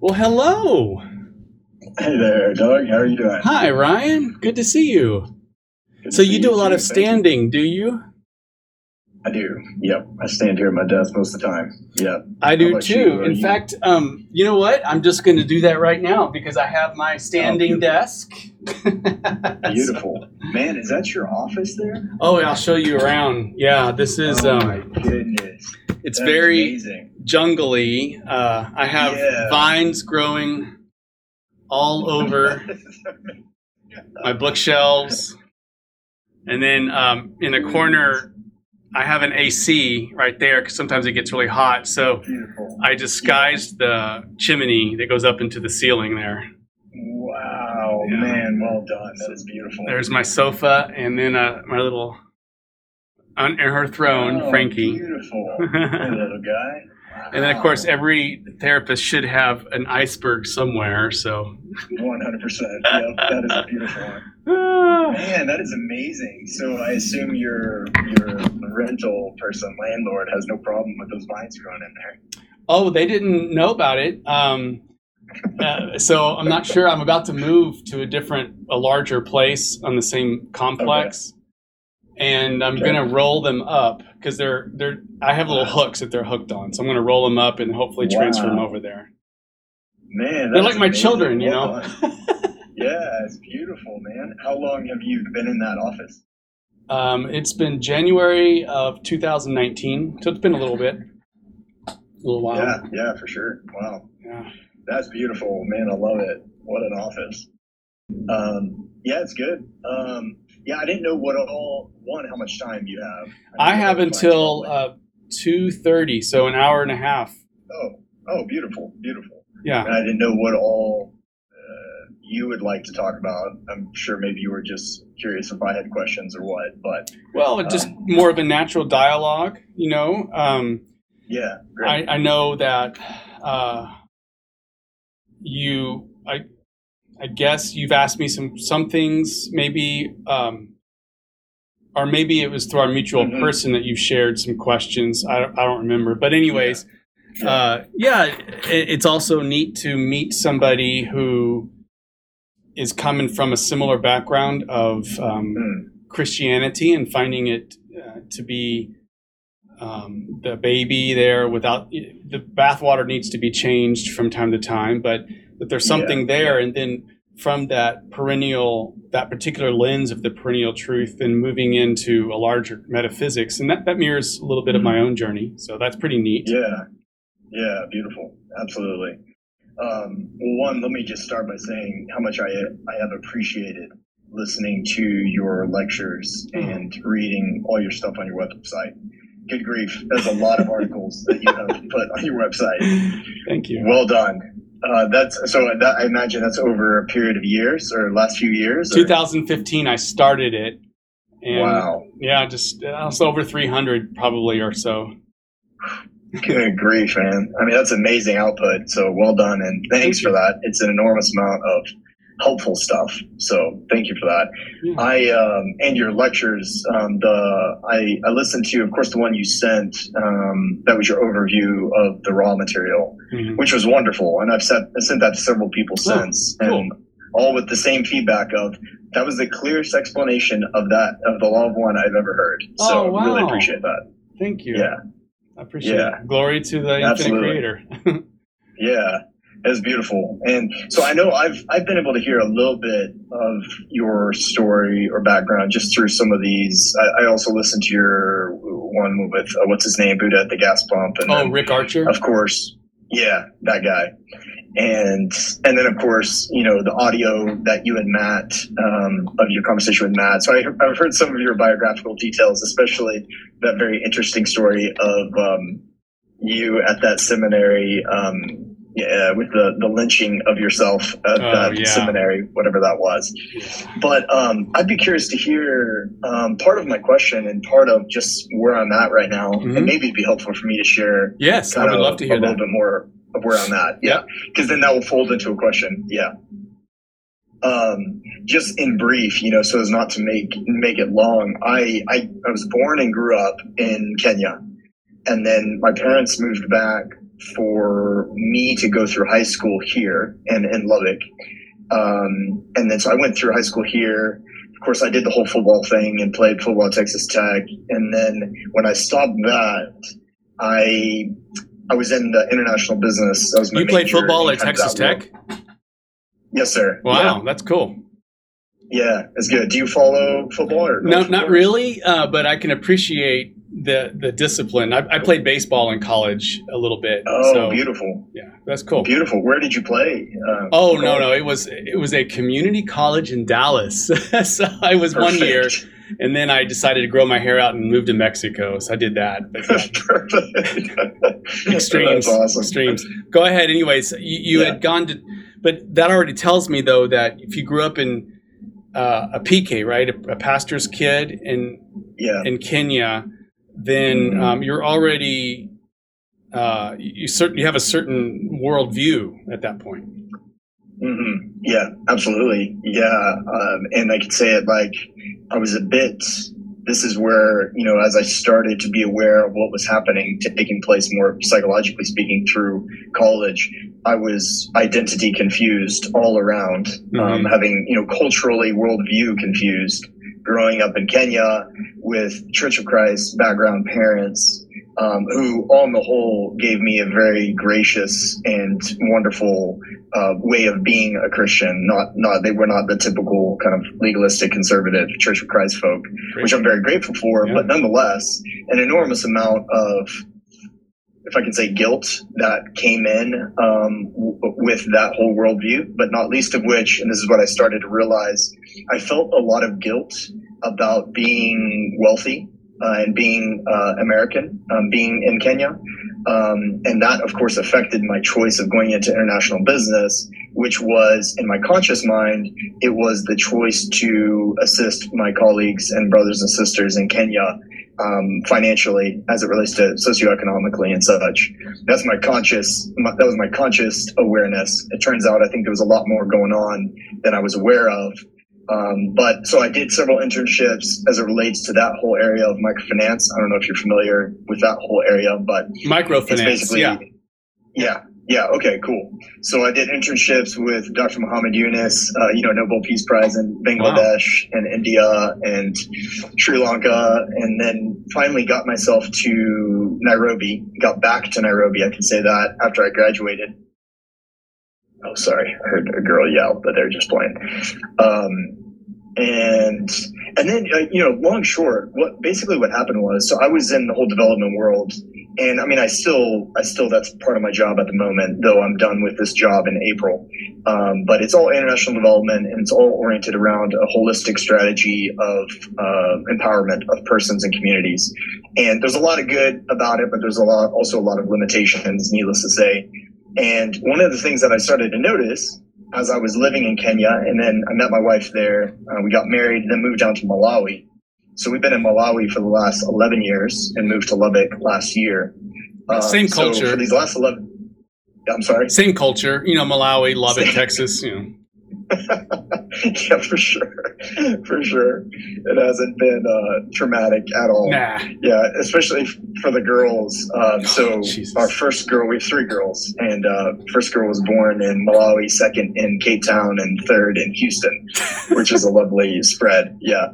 Well, hello. Hey there, Doug. How are you doing? Hi, Ryan. Good to see you. Good So you do a lot too. of Thank you. standing, do you? I do. Yep. I stand here at my desk most of the time. Yep. I do too. you? In fact, um, you know what? I'm just going to do that right now because I have my standing beautiful. desk. Beautiful. Man, is that your office there? oh, I'll show you around. Yeah, this is oh um, my goodness. it's very amazing. Jungly. Uh, I have Yeah. vines growing all over my bookshelves, and then um, in the corner, I have an AC right there because sometimes it gets really hot. So Beautiful. I disguised the chimney that goes up into the ceiling there. Wow, Yeah. man, well done. That is beautiful. There's my sofa, and then uh, my little on her throne, Oh, Frankie. Beautiful. Hey, little guy. And then, of course, every therapist should have an iceberg somewhere. So, 100%. Yep, that is a beautiful one. Man, that is amazing. So I assume your your rental person, landlord, has no problem with those vines growing in there. oh, they didn't know about it. Um, uh, so I'm not sure. I'm about to move to a different, a larger place on the same complex, and I'm Okay. gonna roll them up because they're they're. I have little hooks that they're hooked on, so I'm gonna roll them up and hopefully transfer them over there. Man, They're like my children, you know. yeah, it's beautiful, man. How long have you been in that office? Um, it's been January of 2019, so it's been a little bit, a little while. Yeah, yeah, for sure. Wow, Yeah. that's beautiful, man. I love it. What an office. Um, yeah, it's good. Um, yeah, I didn't know what all one how much time you have. I have until uh, 2:30, so an hour and a half. oh oh beautiful beautiful. Yeah. And I didn't know what all uh, you would like to talk about. I'm sure maybe you were just curious if I had questions or what, but Well, just Um, more of a natural dialogue, you know. Um, yeah, great. I, I know that uh, you, I, guess you've asked me some some things, maybe, um, or maybe it was through our mutual Mhm. person that you've shared some questions. I, don't- I don't remember, but anyways, uh, yeah, it, it's also neat to meet somebody who is coming from a similar background of um, Hmm. Christianity and finding it uh, to be um, the baby there without the bathwater needs to be changed from time to time, but that there's something Yeah. there, and then from that perennial, that particular lens of the perennial truth, and moving into a larger metaphysics, and that, that mirrors a little bit of my own journey. So that's pretty neat. Yeah, yeah, beautiful, absolutely. Um, well, one, let me just start by saying how much I I have appreciated listening to your lectures Hmm. and reading all your stuff on your website. Good grief, there's a lot of articles that you have put on your website. Thank you. Well done. Uh, that's so. That, I imagine that's over a period of years or last few years. or- 2015, I started it. And Wow. Yeah, just uh, it's over 300 probably or so. Good grief, man. I mean, that's amazing output. So well done, and thanks for that. It's an enormous amount of helpful stuff. So thank you for that. Yeah. I um, and your lectures. Um, the I, I listened to, of course, the one you sent. Um, that was your overview of the Ra Material, Mhm. which was wonderful. And I've sent I sent that to several people Oh, since, cool. and all with the same feedback of that was the clearest explanation of that of the law of one I've ever heard. So Oh, wow. really appreciate that. Thank you. Yeah. I appreciate Yeah. it. Glory to the Absolutely. infinite creator. Yeah, it was beautiful. And so I know I've I've been able to hear a little bit of your story or background just through some of these. I, I also listened to your one with uh, what's his name, Buddha at the gas pump, and oh, then, Rick Archer. of course, yeah, that guy. And and then of course you know the audio that you and Matt um, of your conversation with Matt. So I, I've heard some of your biographical details, especially that very interesting story of um, you at that seminary um, yeah, with the, the lynching of yourself at Oh, that yeah. seminary, whatever that was. But um, I'd be curious to hear um, part of my question and part of just where I'm at right now, Mhm. and maybe it'd be helpful for me to share Yes, I would of love to hear a little bit more of where I'm at. Yeah, because then that will fold into a question. Yeah. Um, just in brief, you know, so as not to make make it long. I, I I was born and grew up in Kenya, and then my parents moved back for me to go through high school here and in Lubbock. Um, and then so I went through high school here. Of course, I did the whole football thing and played football at Texas Tech. And then when I stopped that, I I was in the international business. That was my You played football at Texas Tech? world. Yes, sir. Wow, that's cool. Yeah, yeah, it's good. Do you follow football or No, football? not really, uh, but I can appreciate the the discipline. I, I played baseball in college a little bit. Oh, so, beautiful, Yeah, that's cool. beautiful. Where did you play? Uh, Oh no, no, it was it was a community college in Dallas. so I was one year, and then I decided to grow my hair out and move to Mexico. So I did that. But yeah, Perfect. extremes, That's awesome. extremes. Go ahead. Anyways, you, you Yeah. had gone to, but that already tells me though that if you grew up in uh, a PK, right, a, a pastor's kid in Yeah. in Kenya, then um, you're already uh, you certainly have a certain worldview at that point. hmm Yeah, absolutely. Yeah. Um, and I could say it like I was a bit, this is where, you know, as I started to be aware of what was happening, taking place more psychologically speaking through college, I was identity confused all around, um, Mhm. having, you know, culturally worldview confused, growing up in Kenya with Church of Christ background parents, um, who on the whole gave me a very gracious and wonderful uh, way of being a Christian. Not, not they were not the typical kind of legalistic conservative Church of Christ folk, which I'm very grateful for. Yeah. But nonetheless, an enormous amount of, if I can say, guilt that came in um, w- with that whole worldview. But not least of which, and this is what I started to realize, I felt a lot of guilt about being wealthy. Uh, and being uh, American, um, being in Kenya, um, and that, of course, affected my choice of going into international business, which was in my conscious mind, it was the choice to assist my colleagues and brothers and sisters in Kenya um, financially as it relates to socioeconomically and such. That's my conscious, my, that was my conscious awareness. It turns out I think there was a lot more going on than I was aware of. Um, but so I did several internships as it relates to that whole area of microfinance. I don't know if you're familiar with that whole area, but Microfinance, basically yeah. yeah yeah okay cool so i did internships with dr muhammad yunus uh, you know nobel peace prize in bangladesh and india and sri lanka and then finally got myself to nairobi got back to nairobi i can say that after i graduated oh sorry i heard a girl yell but they're just playing um, and and then uh, you know long short what basically what happened was so i was in the whole development world and I mean, I still, I still, that's part of my job at the moment, though I'm done with this job in April. Um, but it's all international development and it's all oriented around a holistic strategy of uh, empowerment of persons and communities. And there's a lot of good about it, but there's a lot, also a lot of limitations, needless to say. And one of the things that I started to notice as I was living in Kenya, and then I met my wife there, uh, we got married, then moved down to Malawi. So we've been in Malawi for the last 11 years and moved to Lubbock last year. Uh, Same so culture. for these last 11, I'm sorry. Same culture, you know, Malawi, Lubbock, Texas. You know, yeah, for sure. For sure. It hasn't been uh, traumatic at all. nah, Yeah, especially for the girls. Um, so Oh, our first girl, we have three girls, and uh, first girl was born in Malawi, second in Cape Town, and third in Houston, which is a lovely spread. Yeah.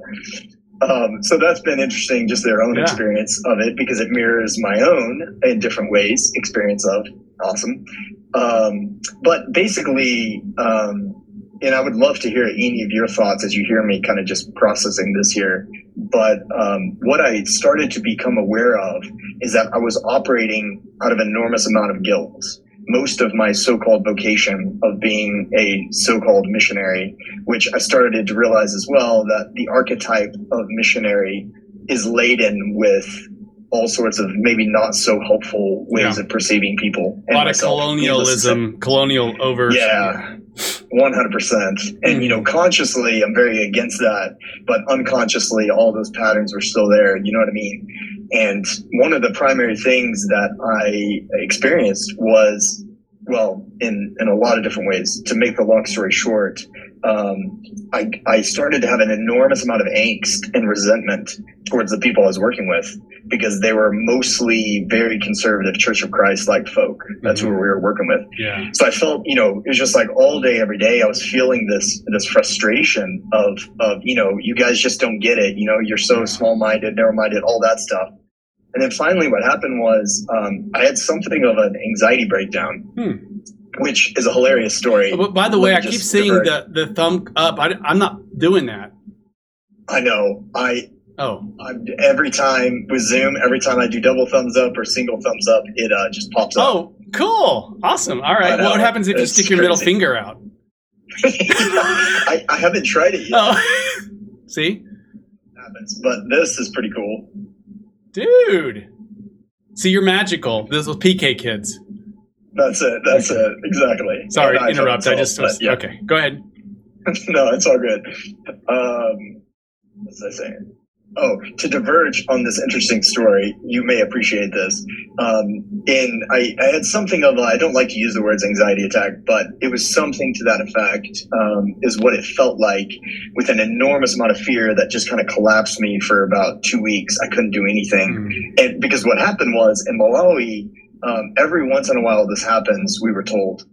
Um, so that's been interesting, just their own Yeah. experience of it, because it mirrors my own in different ways experience of. Awesome. Um, but basically, um, and I would love to hear any of your thoughts as you hear me kind of just processing this here. But um, what I started to become aware of is that I was operating out of enormous amount of guilt. Most of my so-called vocation of being a so-called missionary, which I started to realize as well that the archetype of missionary is laden with all sorts of maybe not so helpful ways Yeah. of perceiving people. a lot of myself, needless to say. colonialism, colonial over. Yeah. One hundred percent, and you know, consciously, I'm very against that, but unconsciously, all those patterns were still there. You know what I mean? And one of the primary things that I experienced was, well, in in a lot of different ways. To make the long story short, um, I I started to have an enormous amount of angst and resentment towards the people I was working with, because they were mostly very conservative Church of Christ like folk. That's Mhm. who we were working with. Yeah. So I felt, you know, it was just like all day, every day, I was feeling this this frustration of of you know, you guys just don't get it. You know, you're so small minded, narrow minded, all that stuff. And then finally, what happened was um, I had something of an anxiety breakdown, Hmm. which is a hilarious story. But by the way, I keep seeing divert. the, the thumb up. I, I'm not doing that. I know. I Oh, I'm, every time with Zoom, every time I do double thumbs up or single thumbs up, it uh, just pops up. oh, cool, awesome. All right. Know. What happens if you stick your middle finger out? I, I haven't tried it yet. Oh, see, It happens, but this is pretty cool. dude. See, you're magical. This was PK kids. That's it. That's it. Exactly. Sorry, I interrupt. I just was yeah. okay. Go ahead. no, it's all good. Um, what was I saying? Oh, to diverge on this interesting story, you may appreciate this. Um, in I, I had something of a, I don't like to use the words anxiety attack, but it was something to that effect. Um, is what it felt like with an enormous amount of fear that just kind of collapsed me for about two weeks. I couldn't do anything Mm. and because what happened was in Malawi, um, every once in a while this happens. We were told,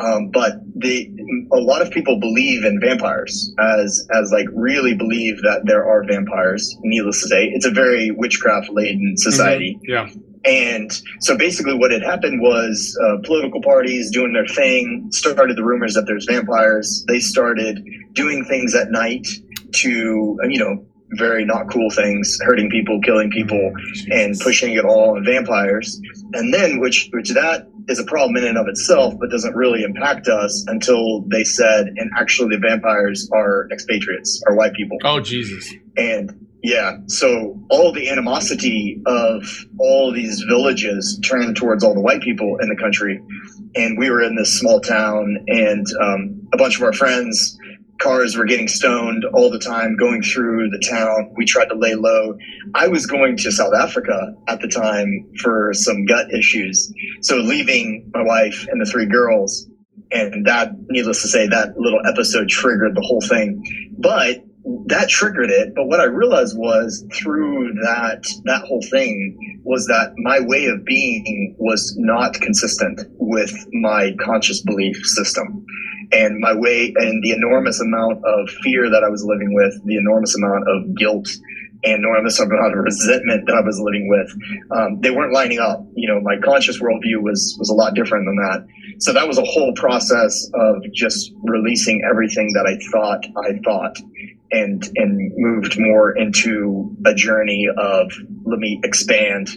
um, but the a lot of people believe in vampires as as like really believe that there are vampires. Needless to say, it's a very witchcraft laden society. Yeah. And so basically, what had happened was uh, political parties doing their thing started the rumors that there's vampires. They started doing things at night to, you know, very not cool things, hurting people, killing people, and pushing it all on vampires. And then, which which that is a problem in and of itself, but doesn't really impact us until they said, and actually, the vampires are expatriates, are white people. Oh Jesus. And yeah, so all the animosity of all these villages turned towards all the white people in the country. And we were in this small town, and um, a bunch of our friends, cars were getting stoned all the time going through the town. We tried to lay low. I was going to South Africa at the time for some gut issues. So leaving my wife and the three girls, and that, needless to say, that little episode triggered the whole thing. But that triggered it. But what I realized was through that that whole thing was that my way of being was not consistent with my conscious belief system. And my way and the enormous amount of fear that I was living with, the enormous amount of guilt and enormous amount of resentment that I was living with, um, they weren't lining up. You know, my conscious worldview was was a lot different than that. So that was a whole process of just releasing everything that I thought I thought and and moved more into a journey of let me expand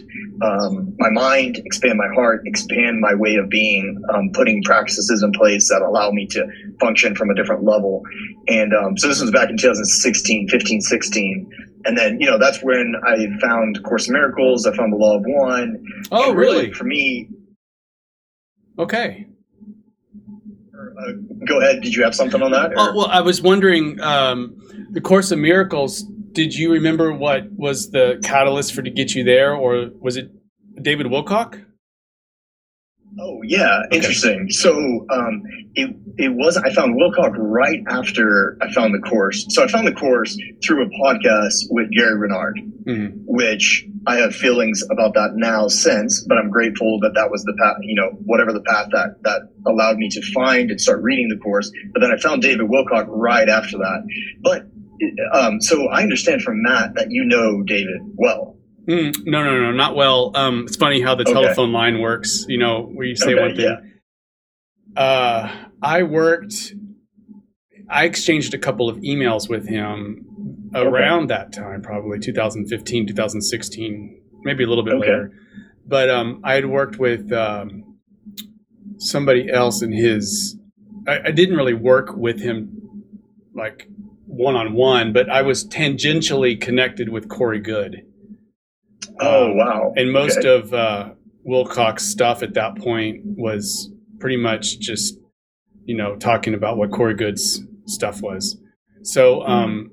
um, my mind, expand my heart, expand my way of being, um, putting practices in place that allow me to function from a different level. And um, so this was back in 2016, 15, 16. And then, you know, that's when I found Course in Miracles. I found the Law of One. Oh And really? For me, Okay. uh, go ahead. Did you have something on that? Oh, well, I was wondering, um, the Course of Miracles. Did you remember what was the catalyst for to get you there, or was it David Wilcock? Oh yeah, interesting. So um, it it was I found Wilcock right after I found the course. So I found the course through a podcast with Gary Renard, Mhm. which I have feelings about that now since, but I'm grateful that that was the path, you know, whatever the path that that allowed me to find and start reading the course. But then I found David Wilcock right after that. But um, so I understand from Matt that you know David well. Mm, no, no, no, not well. Um, it's funny how the Okay. telephone line works. You know, where you say Okay, one thing. yeah. Uh, I worked. I exchanged a couple of emails with him around that time, probably 2015, 2016, maybe a little bit Okay. later. But um, I had worked with um, somebody else in his. I, I didn't really work with him like one on one, but I was tangentially connected with Corey Goode. Oh Um, wow! and most Okay. of uh, Wilcock's stuff at that point was pretty much just, you know, talking about what Corey Goode's stuff was. So, um,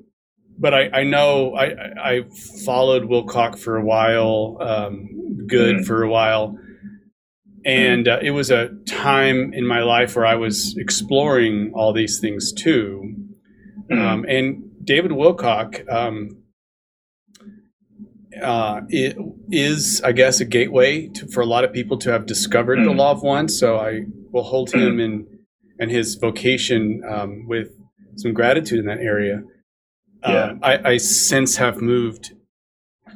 but I, I know I, I followed Wilcock for a while, um, Goode Mhm. for a while, and uh, it was a time in my life where I was exploring all these things too. Mm. Um, and David Wilcock, um, uh, it is, I guess, a gateway to, for a lot of people to have discovered mm. the law of one. So I will hold him in and his vocation um, with some gratitude in that area. Yeah. Um, I, I, since have moved.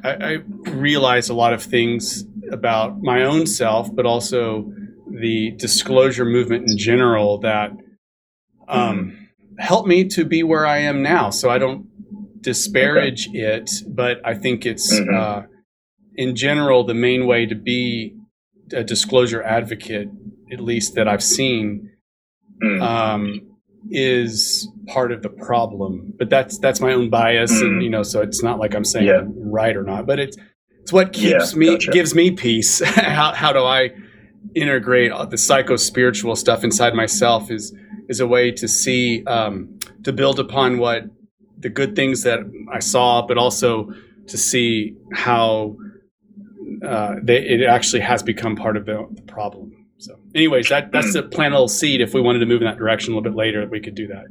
I, I realize a lot of things about my own self, but also the disclosure movement in general that um, mm. helped me to be where I am now. So I don't disparage okay. it, but I think it's mm-hmm. uh, in general the main way to be a disclosure advocate, at least that I've seen, mm. um, is part of the problem. But that's that's my own bias, mm. and you know, so it's not like I'm saying yeah. I'm right or not, but it's it's what keeps yeah, me gotcha. gives me peace. how how do I integrate the psycho spiritual stuff inside myself? Is is a way to see um, to build upon what the good things that I saw, but also to see how uh, they, it actually has become part of the, the problem. So, anyways, that that's a plant a little seed. If we wanted to move in that direction a little bit later, we could do that.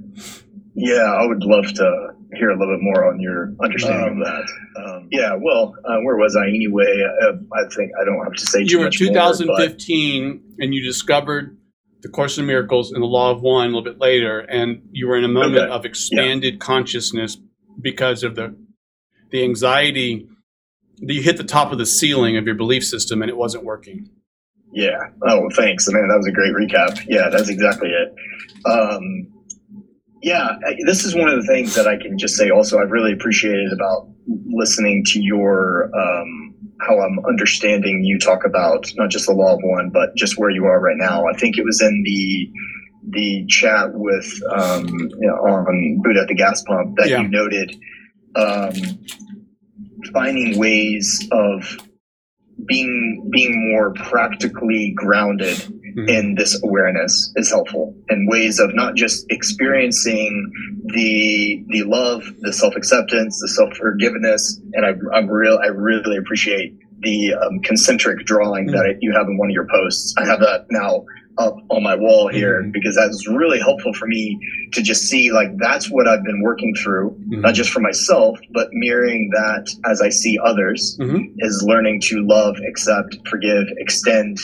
Yeah, I would love to hear a little bit more on your understanding um, of that. Um, yeah, well, uh, where was I anyway? Uh, I think I don't have to say you were 2015, more, and you discovered the Course in Miracles and the Law of One a little bit later, and you were in a moment okay. of expanded yeah. consciousness because of the the anxiety that you hit the top of the ceiling of your belief system and it wasn't working. Yeah. Oh, thanks. Man, that was a great recap. Yeah, that's exactly it. Um, yeah, this is one of the things that I can just say also I've really appreciated about listening to your um, how I'm understanding you talk about not just the law of one, but just where you are right now. I think it was in the the chat with um, you know, on Buddha at the gas pump that yeah. you noted um, finding ways of being being more practically grounded mm-hmm. in this awareness is helpful and ways of not just experiencing the the love the self-acceptance the self-forgiveness and i I'm real i really appreciate the um, concentric drawing mm-hmm. that you have in one of your posts i have that now up on my wall here mm-hmm. because that's really helpful for me to just see like that's what I've been working through, mm-hmm. not just for myself, but mirroring that as I see others mm-hmm. is learning to love, accept, forgive, extend.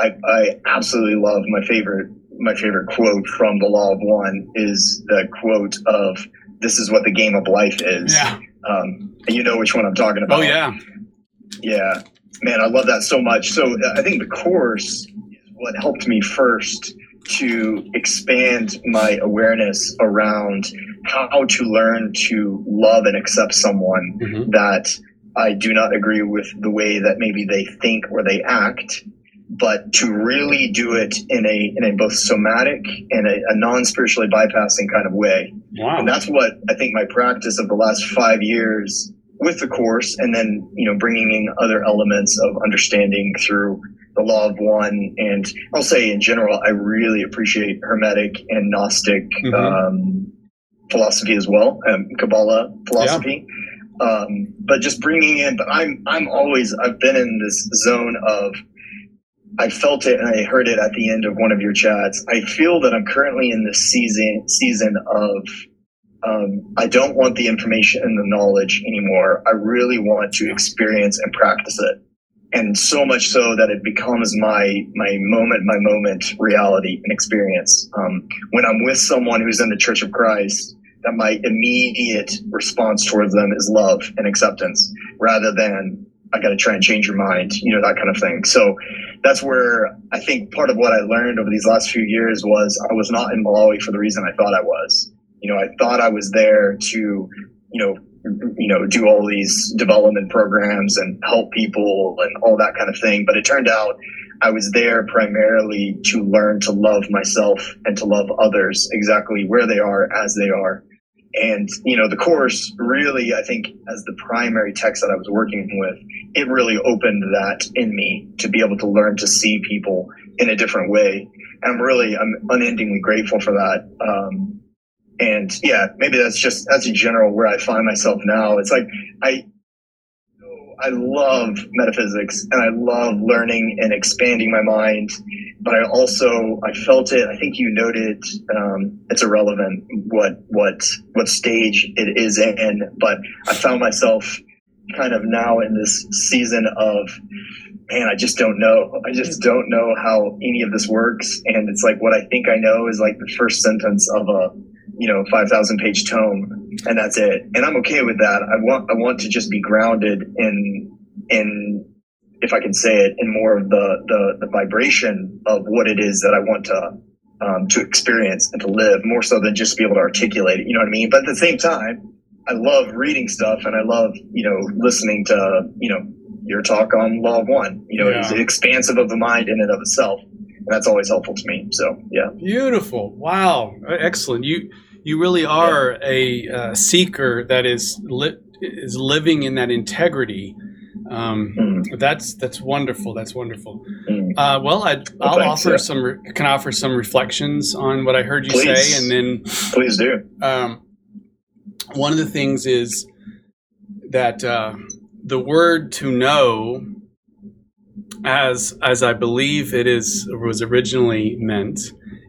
I, I absolutely love my favorite my favorite quote from the Law of One is the quote of "This is what the game of life is." Yeah. Um, and you know which one I'm talking about. Oh yeah. Yeah, man, I love that so much. So I think the course is what helped me first to expand my awareness around how to learn to love and accept someone mm-hmm. that I do not agree with the way that maybe they think or they act, but to really do it in a in a both somatic and a, a non spiritually bypassing kind of way. Wow. And that's what I think my practice of the last five years with the course, and then you know bringing in other elements of understanding through the law of one. And I'll say in general, I really appreciate Hermetic and Gnostic mm-hmm. um, philosophy as well, um, Kabbalah philosophy. Yeah. Um, but just bringing in, but I'm I'm always I've been in this zone of I felt it and I heard it at the end of one of your chats. I feel that I'm currently in this season season of um, I don't want the information and the knowledge anymore. I really want to experience and practice it and so much so that it becomes my my moment my moment reality and experience um, when i'm with someone who's in the church of christ that my immediate response towards them is love and acceptance rather than i got to try and change your mind you know that kind of thing so that's where i think part of what i learned over these last few years was i was not in malawi for the reason i thought i was you know i thought i was there to you know you know, do all these development programs and help people and all that kind of thing. But it turned out I was there primarily to learn to love myself and to love others exactly where they are as they are. And, you know, the course really, I think, as the primary text that I was working with, it really opened that in me to be able to learn to see people in a different way. And I'm really, I'm unendingly grateful for that. Um, and yeah, maybe that's just that's in general where I find myself now. It's like I I love metaphysics and I love learning and expanding my mind, but I also I felt it. I think you noted um, it's irrelevant what what what stage it is in, but I found myself kind of now in this season of man, I just don't know. I just don't know how any of this works. And it's like what I think I know is like the first sentence of a, you know, 5,000 page tome and that's it. And I'm okay with that. I want, I want to just be grounded in, in, if I can say it, in more of the, the, the vibration of what it is that I want to, um, to experience and to live more so than just be able to articulate it. You know what I mean? But at the same time, I love reading stuff and I love, you know, listening to, you know, your talk on law of one. You know, yeah. it's expansive of the mind in and of itself. And that's always helpful to me. So yeah. Beautiful. Wow. Excellent. You you really are a uh, seeker that is li- is living in that integrity. Um, mm. That's that's wonderful. That's wonderful. Mm. Uh, well, i will offer yeah. some re- can I offer some reflections on what I heard you please. say, and then please do. Um, one of the things is that uh, the word to know as as I believe it is was originally meant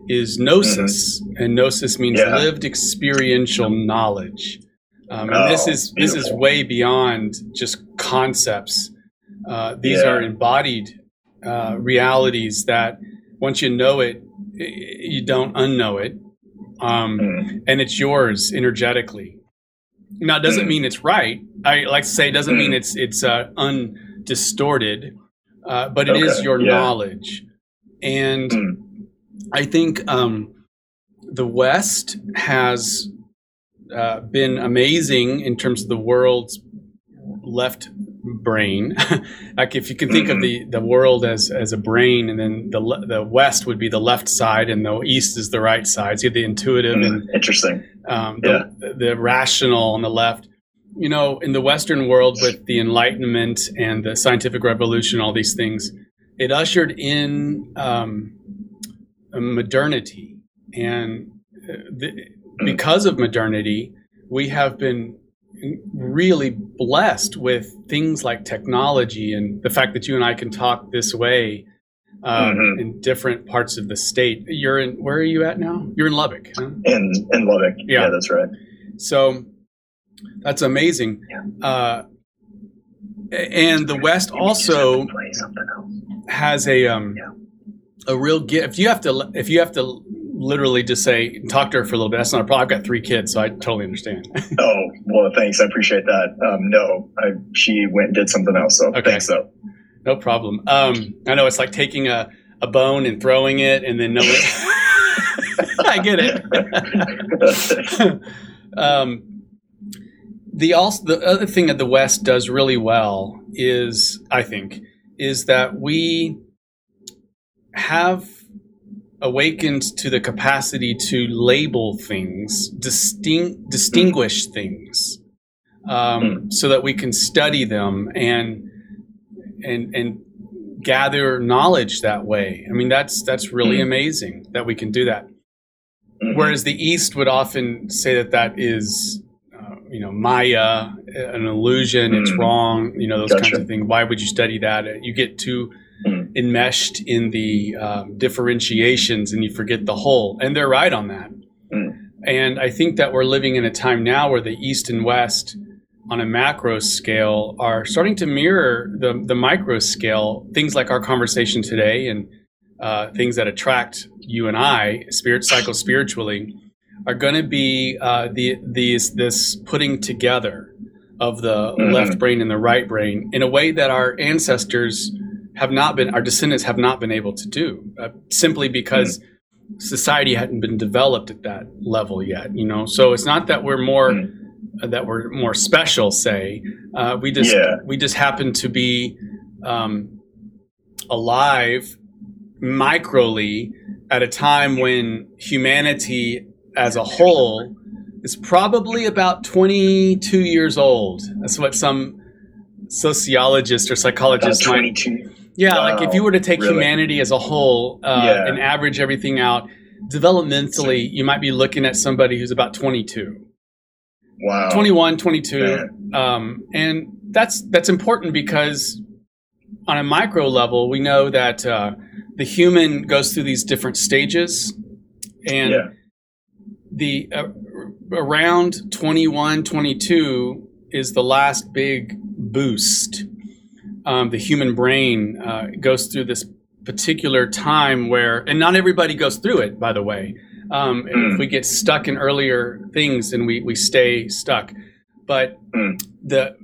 is gnosis, mm-hmm. and gnosis means yeah. lived experiential knowledge. Um, and oh, this is beautiful. this is way beyond just concepts. Uh, these yeah. are embodied uh, realities that once you know it, you don't unknow it, um, mm. and it's yours energetically. Now, it doesn't mm. mean it's right. I like to say it doesn't mm. mean it's it's uh, undistorted, uh, but it okay. is your yeah. knowledge. And mm. I think um, the West has uh, been amazing in terms of the world's left brain. like if you can think mm-hmm. of the, the world as, as a brain, and then the the west would be the left side, and the east is the right side. So you have the intuitive mm, and interesting, um, the, yeah. the rational on the left. You know, in the Western world, with the Enlightenment and the scientific revolution, all these things, it ushered in um, modernity, and uh, the, because of modernity, we have been really blessed with things like technology and the fact that you and I can talk this way um, mm-hmm. in different parts of the state. You're in where are you at now? You're in Lubbock. Huh? In in Lubbock. Yeah. yeah. that's right. So that's amazing. Yeah. Uh, and the West also has a um, yeah. A real gift. If you have to, if you have to literally just say talk to her for a little bit. That's not a problem. I've got three kids, so I totally understand. oh well, thanks. I appreciate that. Um, no, I, she went and did something else. So okay. thanks though. No problem. Um, I know it's like taking a, a bone and throwing it, and then no. I get it. um, the also the other thing that the West does really well is, I think, is that we have awakened to the capacity to label things, distinct, distinguish things, um, mm. so that we can study them and and and gather knowledge that way. I mean, that's that's really mm. amazing that we can do that. Mm-hmm. Whereas the East would often say that that is, uh, you know, Maya, an illusion. Mm. It's wrong. You know, those gotcha. kinds of things. Why would you study that? You get too. Enmeshed in the um, differentiations and you forget the whole. And they're right on that. Mm. And I think that we're living in a time now where the East and West, on a macro scale, are starting to mirror the, the micro scale. Things like our conversation today and uh, things that attract you and I, spirit cycle spiritually, are going to be uh, the these this putting together of the mm-hmm. left brain and the right brain in a way that our ancestors have not been our descendants have not been able to do uh, simply because mm-hmm. society hadn't been developed at that level yet you know so it's not that we're more mm-hmm. uh, that we're more special say uh, we just yeah. we just happen to be um, alive microly at a time when humanity as a whole is probably about 22 years old that's what some sociologists or psychologists might yeah, wow. like if you were to take really? humanity as a whole uh, yeah. and average everything out, developmentally, you might be looking at somebody who's about 22. Wow. 21, 22. Um, and that's that's important because on a micro level, we know that uh, the human goes through these different stages. And yeah. the uh, around 21, 22 is the last big boost. Um, the human brain uh, goes through this particular time where, and not everybody goes through it, by the way. Um, mm. If we get stuck in earlier things, and we we stay stuck. But mm. the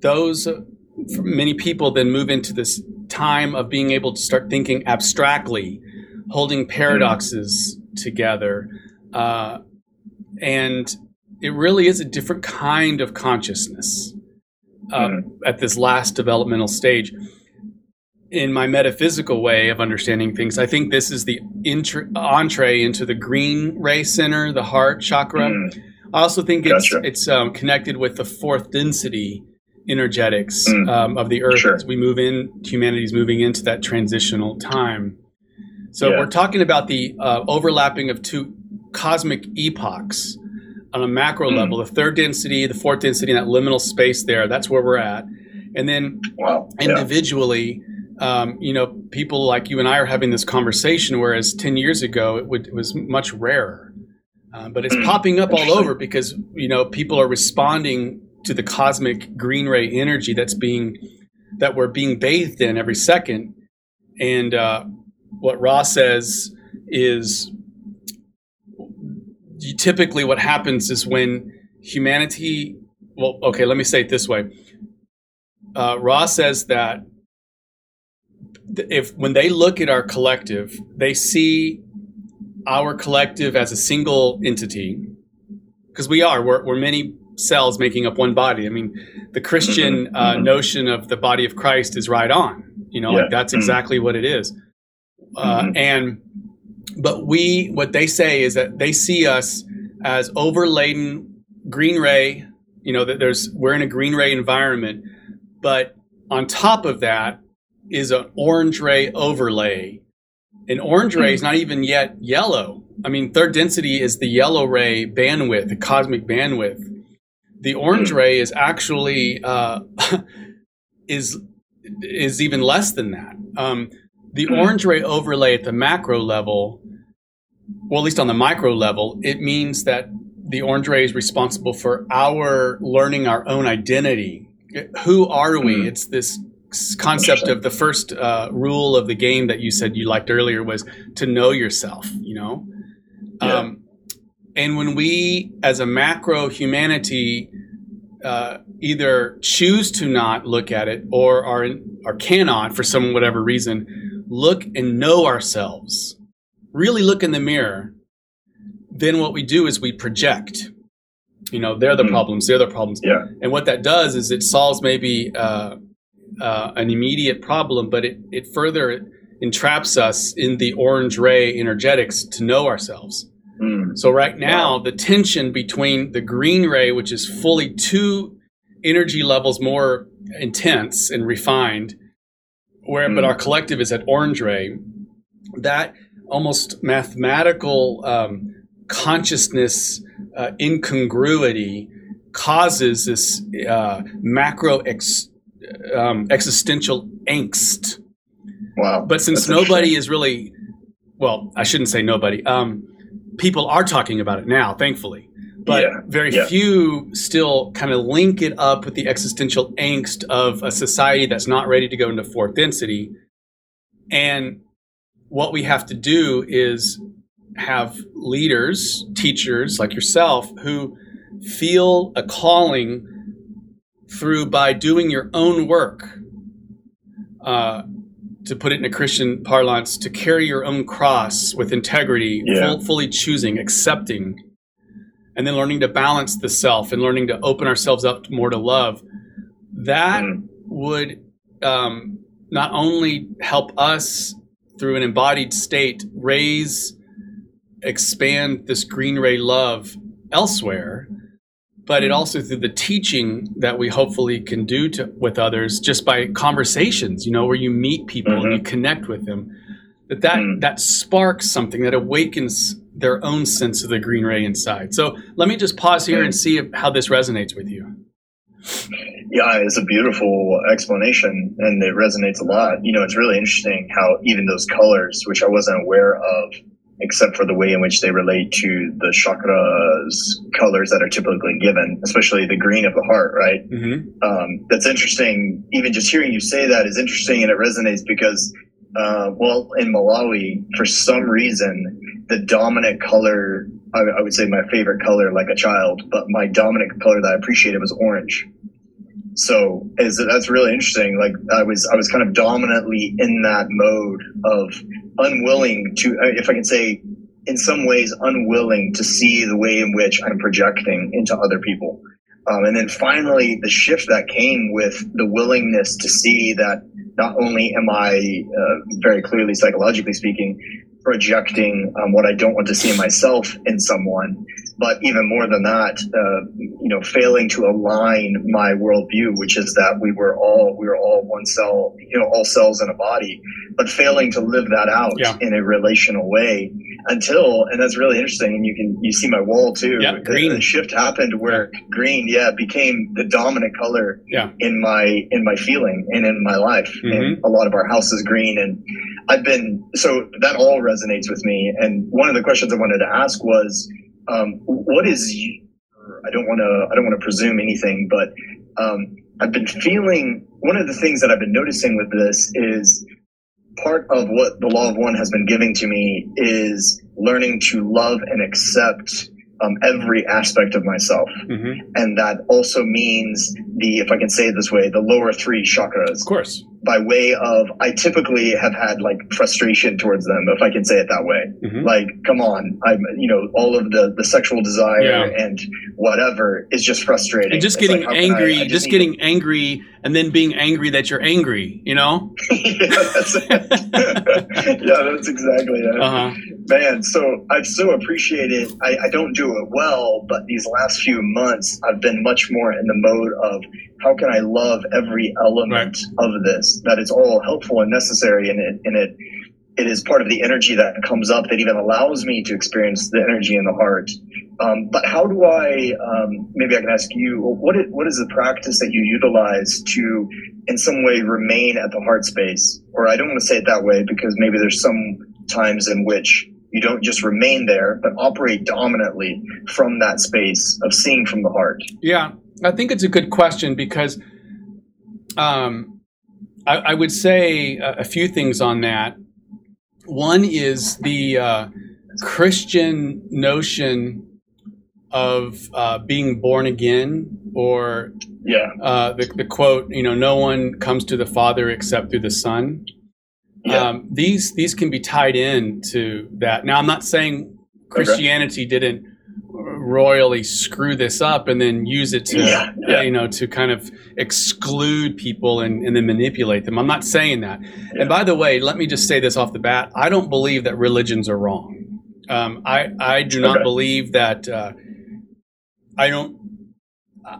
those many people then move into this time of being able to start thinking abstractly, holding paradoxes mm. together, uh, and it really is a different kind of consciousness uh, mm. at this last developmental stage in my metaphysical way of understanding things, I think this is the entree into the green ray center, the heart chakra. Mm. I also think it's gotcha. it's um, connected with the fourth density energetics mm. um, of the earth sure. as we move in. Humanity's moving into that transitional time. So yeah. we're talking about the uh, overlapping of two cosmic epochs on a macro mm. level. The third density, the fourth density, that liminal space there. That's where we're at. And then wow. individually. Yeah um, you know, people like you and I are having this conversation, whereas 10 years ago it, would, it was much rarer. Uh, but it's popping up all over because, you know, people are responding to the cosmic green ray energy that's being, that we're being bathed in every second. And uh, what Ra says is typically what happens is when humanity, well, okay, let me say it this way. Uh, Ra says that if when they look at our collective, they see our collective as a single entity because we are we're, we're, many cells making up one body i mean the christian mm-hmm. uh, mm-hmm. notion of the body of christ is right on you know yeah. like that's mm-hmm. exactly what it is uh, mm-hmm. and but we what they say is that they see us as overladen green ray you know that there's we're in a green ray environment but on top of that is an orange ray overlay. An orange ray is not even yet yellow. I mean, third density is the yellow ray bandwidth, the cosmic bandwidth. The orange hmm. ray is actually uh, is is even less than that. Um, the hmm. orange ray overlay at the macro level, well, at least on the micro level, it means that the orange ray is responsible for our learning our own identity. Who are we? Hmm. It's this concept of the first uh, rule of the game that you said you liked earlier was to know yourself you know yeah. um, and when we as a macro humanity uh, either choose to not look at it or are or cannot for some whatever reason look and know ourselves really look in the mirror then what we do is we project you know they're the mm. problems they're the problems yeah. and what that does is it solves maybe uh, uh, an immediate problem, but it, it further entraps us in the orange ray energetics to know ourselves. Mm. So right now, the tension between the green ray, which is fully two energy levels more intense and refined, where mm. but our collective is at orange ray, that almost mathematical um, consciousness uh, incongruity causes this uh, macro ex- um, existential angst. Wow. But since nobody is really, well, I shouldn't say nobody. Um, people are talking about it now, thankfully. But yeah. very yeah. few still kind of link it up with the existential angst of a society that's not ready to go into fourth density. And what we have to do is have leaders, teachers like yourself, who feel a calling through by doing your own work, uh, to put it in a Christian parlance, to carry your own cross with integrity, yeah. full, fully choosing, accepting, and then learning to balance the self and learning to open ourselves up more to love. That mm. would um, not only help us through an embodied state raise, expand this green ray love elsewhere but it also through the teaching that we hopefully can do to, with others just by conversations you know where you meet people mm-hmm. and you mm-hmm. connect with them that that, mm. that sparks something that awakens their own sense of the green ray inside so let me just pause here and see if, how this resonates with you yeah it's a beautiful explanation and it resonates a lot you know it's really interesting how even those colors which i wasn't aware of except for the way in which they relate to the chakras colors that are typically given, especially the green of the heart, right? Mm-hmm. Um, that's interesting. Even just hearing you say that is interesting and it resonates because, uh, well, in Malawi, for some reason, the dominant color, I, I would say my favorite color like a child, but my dominant color that I appreciated was orange. So is that's really interesting. Like i was i was kind of dominantly in that mode of unwilling to if i can say in some ways unwilling to see the way in which i'm projecting into other people. Um, and then finally the shift that came with the willingness to see that not only am i uh, very clearly psychologically speaking projecting um, what i don't want to see in myself in someone but even more than that, uh, you know, failing to align my worldview, which is that we were all we were all one cell, you know, all cells in a body, but failing to live that out yeah. in a relational way until, and that's really interesting. And you can you see my wall too. Yeah, green. The, the shift happened where yeah. green, yeah, became the dominant color yeah. in my in my feeling and in my life. Mm-hmm. And a lot of our house is green, and I've been so that all resonates with me. And one of the questions I wanted to ask was um, what is I don't want to I don't want to presume anything, but um, I've been feeling one of the things that I've been noticing with this is part of what the law of one has been giving to me is learning to love and accept um, every aspect of myself. Mm-hmm. And that also means the, if I can say it this way, the lower three chakras. Of course. By way of, I typically have had like frustration towards them, if I can say it that way. Mm-hmm. Like, come on, I'm, you know, all of the, the sexual desire Yeah. and whatever is just frustrating. And just It's getting like, can I- angry, I just, need- getting angry, and then being angry that you're angry. You know? yeah, that's yeah, that's exactly it. Uh huh. Man, so I've so appreciated. I, I don't do it well, but these last few months, I've been much more in the mode of how can I love every element of this? That it's all helpful and necessary, and it and it it is part of the energy that comes up that even allows me to experience the energy in the heart. Um, but how do I? Um, maybe I can ask you. What is, what is the practice that you utilize to, in some way, remain at the heart space? Or I don't want to say it that way because maybe there's some times in which you don't just remain there, but operate dominantly from that space of seeing from the heart. Yeah, I think it's a good question because um, I, I would say a, a few things on that. One is the uh, Christian notion of uh, being born again, or Yeah. uh, the, the quote, you know, no one comes to the Father except through the Son. Yeah. Um, these these can be tied in to that. Now, I'm not saying Christianity didn't royally screw this up and then use it to Yeah, yeah. uh, you know to kind of exclude people and, and then manipulate them. I'm not saying that. Yeah. And by the way, let me just say this off the bat: I don't believe that religions are wrong. Um, I I do not Okay. believe that. Uh, I don't.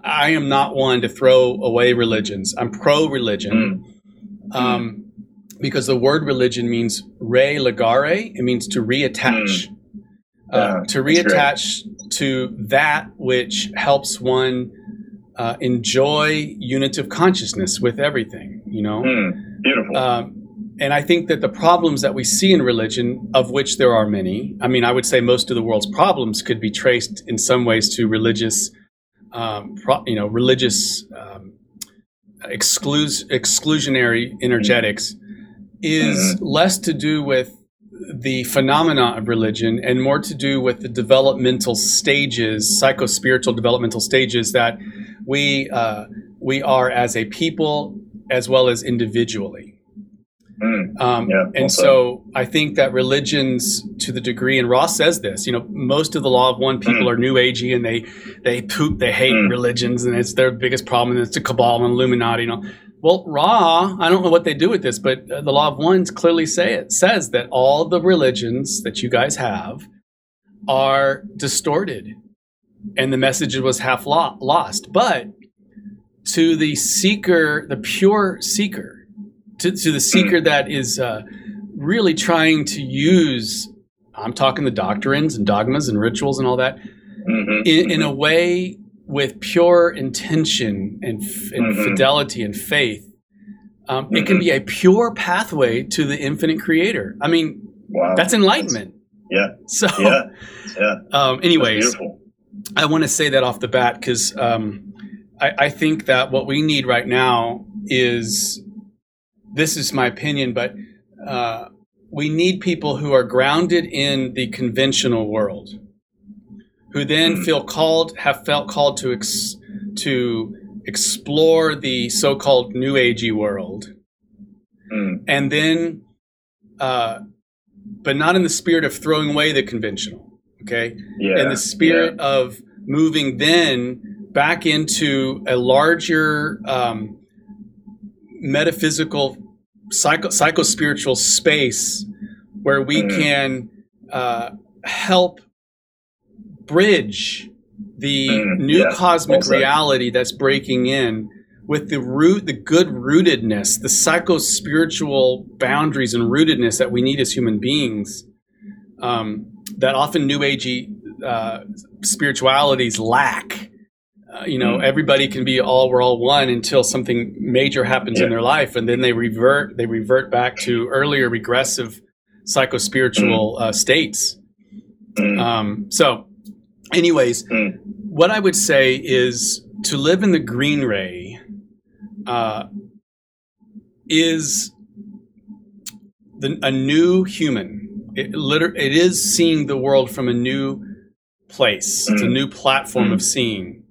I am not one to throw away religions. I'm pro religion. Um, because the word religion means re legare. It means to reattach. Uh, Yeah, to reattach to that which helps one uh, enjoy of consciousness with everything. You know. Hmm. Beautiful. Um, and I think that the problems that we see in religion, of which there are many, I mean, I would say most of the world's problems could be traced in some ways to religious, um, pro, you know, religious um, exclus- exclusionary energetics, is less to do with the phenomena of religion and more to do with the developmental stages, psychospiritual developmental stages that we uh, we are as a people as well as individually. Hmm. Um, Yeah, and said. so I think that religions, to the degree, and Ra says this, you know, most of the law of one people Mm. are new agey and they they poop, they hate Mm. religions, and it's their biggest problem, and it's the cabal and Illuminati. You know, well, Ra, I don't know what they do with this, but uh, the law of ones clearly say it says that all the religions that you guys have are distorted, and the message was half lo- lost. But to the seeker, the pure seeker, to, to the seeker that is uh, really trying to use, I'm talking the doctrines and dogmas and rituals and all that, Mhm. in, in a way with pure intention and, f- and Mhm. fidelity and faith. Um, It can be a pure pathway to the infinite creator. I mean, wow. that's enlightenment. Yeah. So, Yeah. Yeah. um, anyways. I want to say that off the bat because um, I, I think that what we need right now is this is my opinion, but uh, we need people who are grounded in the conventional world, who then Mm. feel called, have felt called to ex- to explore the so-called New Agey world, Mm. and then, uh, but not in the spirit of throwing away the conventional. Okay, Yeah. in the spirit of moving then back into a larger um, metaphysical psycho psycho spiritual space where we Mhm. can uh, help bridge the Mm, new yeah, cosmic well reality that's breaking in with the root the good rootedness the psycho spiritual boundaries and rootedness that we need as human beings um, that often new agey uh, spiritualities lack. Uh, you know Mm. everybody can be all we're all one until something major happens in their life and then they revert they revert back to earlier regressive psycho spiritual uh, states. Mm. um, so anyways Mm. what i would say is to live in the green ray uh, is the, a new human it, liter- it is seeing the world from a new place it's a Mm. new platform Mm. of seeing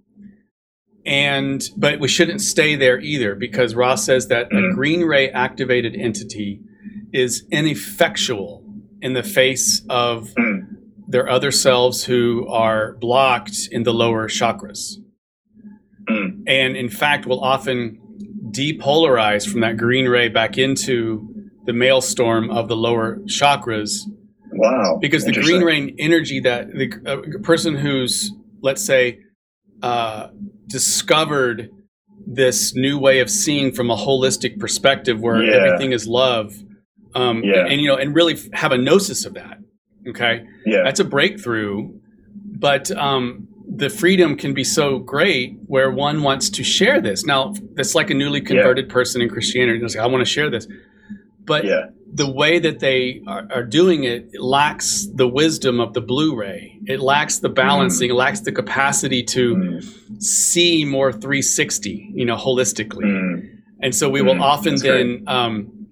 and but we shouldn't stay there either because Ra says that a Mm. green ray activated entity is ineffectual in the face of Mm. their other selves who are blocked in the lower chakras Mm. and in fact will often depolarize from that green ray back into the maelstrom of the lower chakras Wow. because the green ray energy that the person who's let's say uh, discovered this new way of seeing from a holistic perspective where Yeah. everything is love um, Yeah. and, and, you know and really have a gnosis of that okay? Yeah. that's a breakthrough but um, the freedom can be so great where one wants to share this. Now that's like a newly converted person in christianity like, i want to share this. But Yeah. the way that they are, are doing it lacks the wisdom of the blue ray. It lacks the balancing. It lacks the capacity to Mm. see more 360 you know holistically. Mm. and so we will Mm, often that's then um,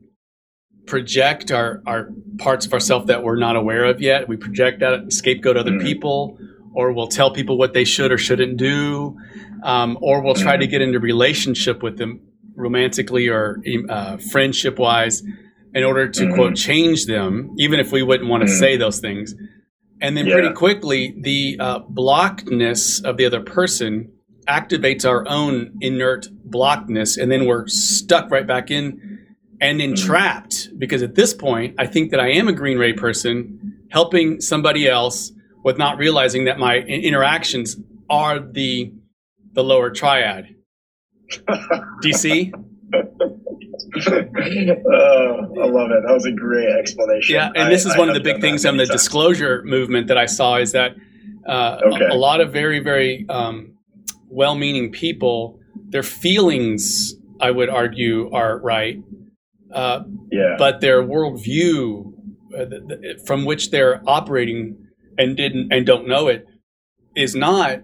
project our, our parts of ourselves that we're not aware of yet. We project that, scapegoat other Mm. people, or we'll tell people what they should or shouldn't do, um, or we'll try Mm. to get into relationship with them romantically or uh, friendship wise in order to Mhm. quote change them, even if we wouldn't want to Mm. say those things. And then Yeah. pretty quickly, the uh, blockedness of the other person activates our own inert blockedness, and then we're stuck right back in and entrapped. Because at this point, I think that I am a Green Ray person helping somebody else with not realizing that my interactions are the the lower triad. Do you see? oh, I love it. That was a great explanation. Yeah, and this is I one of the big things on the times. disclosure movement that I saw is that uh, Okay. a, a lot of very, very um, well-meaning people, their feelings, I would argue, are right, uh, Yeah. but their worldview uh, th- th- from which they're operating and didn't and don't know it is not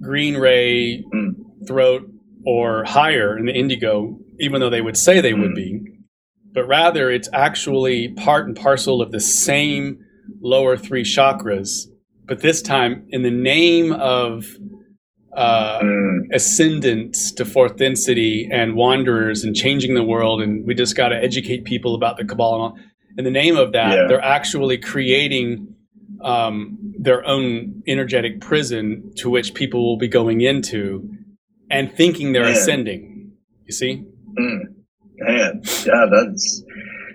green ray Mm. throat or higher in the indigo even though they would say they would Mm. be but rather it's actually part and parcel of the same lower three chakras but this time in the name of uh, Mm. ascendance to fourth density and wanderers and changing the world and we just got to educate people about the cabal and all in the name of that Yeah. they're actually creating um, their own energetic prison to which people will be going into and thinking they're ascending you see Mm. Man, yeah, that's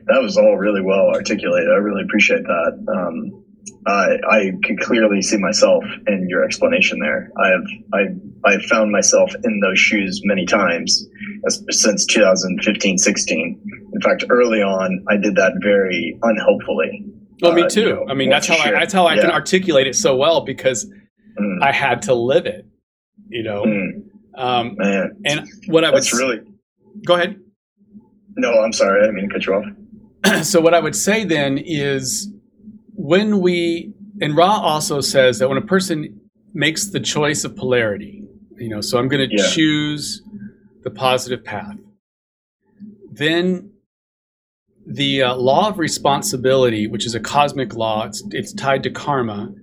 that was all really well articulated. I really appreciate that. Um, I I can clearly see myself in your explanation there. I have I I've found myself in those shoes many times as, since 2015, 16. In fact, early on, I did that very unhelpfully. well me Uh, too you know, i mean that's how I, that's how i can articulate it so well because Mm, i had to live it you know mm, um, man, and what i would that's really. go ahead No, I'm sorry. I didn't mean to cut you off. so what I would say then is when we and Ra also says that when a person makes the choice of polarity, you know, so I'm going to Yeah. choose the positive path, then the uh, law of responsibility, which is a cosmic law, it's, it's tied to karma,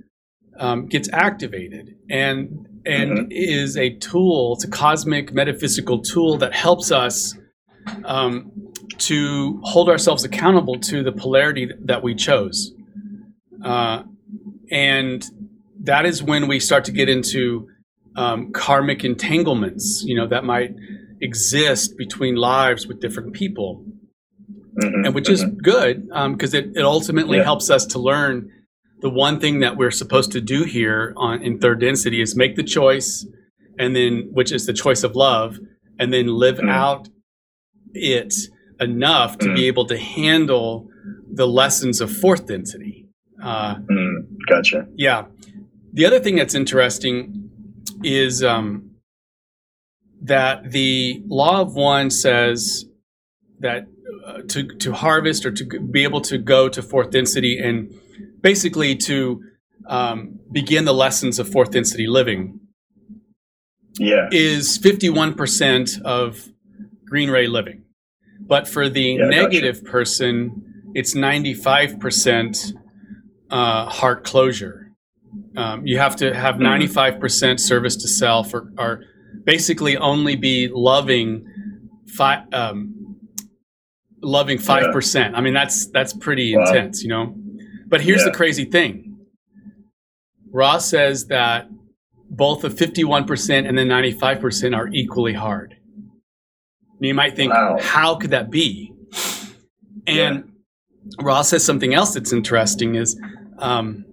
um, gets activated and and Mhm. is a tool. It's a cosmic metaphysical tool that helps us um, to hold ourselves accountable to the polarity that we chose. Uh, and that is when we start to get into um, karmic entanglements, you know, that might exist between lives with different people, Mhm, and which is mhm. good because it, it ultimately Yeah. helps us to learn the one thing that we're supposed to do here on in third density is make the choice, and then which is the choice of love, and then live Mm. out it enough to be able to handle the lessons of fourth density. Uh, Mm, gotcha. yeah. The other thing that's interesting is um, that the law of one says that uh, to to harvest or to be able to go to fourth density and basically to um, begin the lessons of fourth density living Yeah. is 51% of green ray living. But for the Yeah, gotcha. negative person, it's 95% uh, heart closure. Um, you have to have Mhm. 95% service to self or, or basically only be loving five, um, loving 5%. I mean, that's, that's pretty Wow. intense, you know? But here's the crazy thing. Ra says that both the 51% and the 95% are equally hard. And you might think, Wow. how could that be? And Ra says something else that's interesting is, um,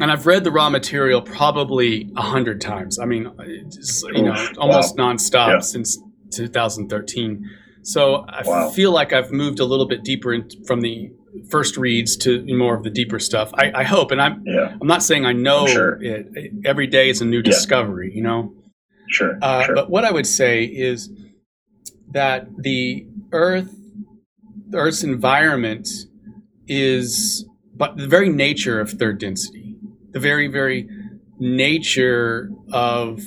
and I've read the Ra Material probably a hundred times. I mean, it's, you know, almost nonstop Yeah. since 2013. So I Wow. feel like I've moved a little bit deeper in, from the first reads to more of the deeper stuff. I, I hope, and I'm Yeah. I'm not saying I know sure. it. Every day is a new discovery, you know. Sure. Uh, sure. But what I would say is that the Earth, the Earth's environment, is but the very nature of third density, the very very nature of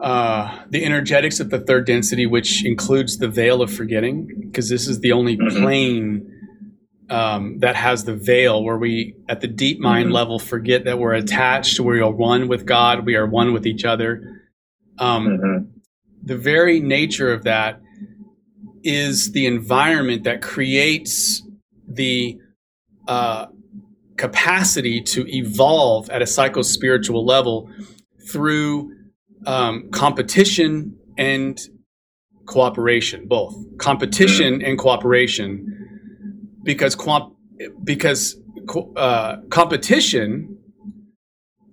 uh, the energetics of the third density, which includes the veil of forgetting, because this is the only Mhm. plane um, that has the veil where we, at the deep mind Mhm. level, forget that we're attached, we are one with God, we are one with each other. Um, Mhm. the very nature of that is the environment that creates the uh, capacity to evolve at a psycho-spiritual level through um, competition and cooperation both competition and cooperation because because uh, competition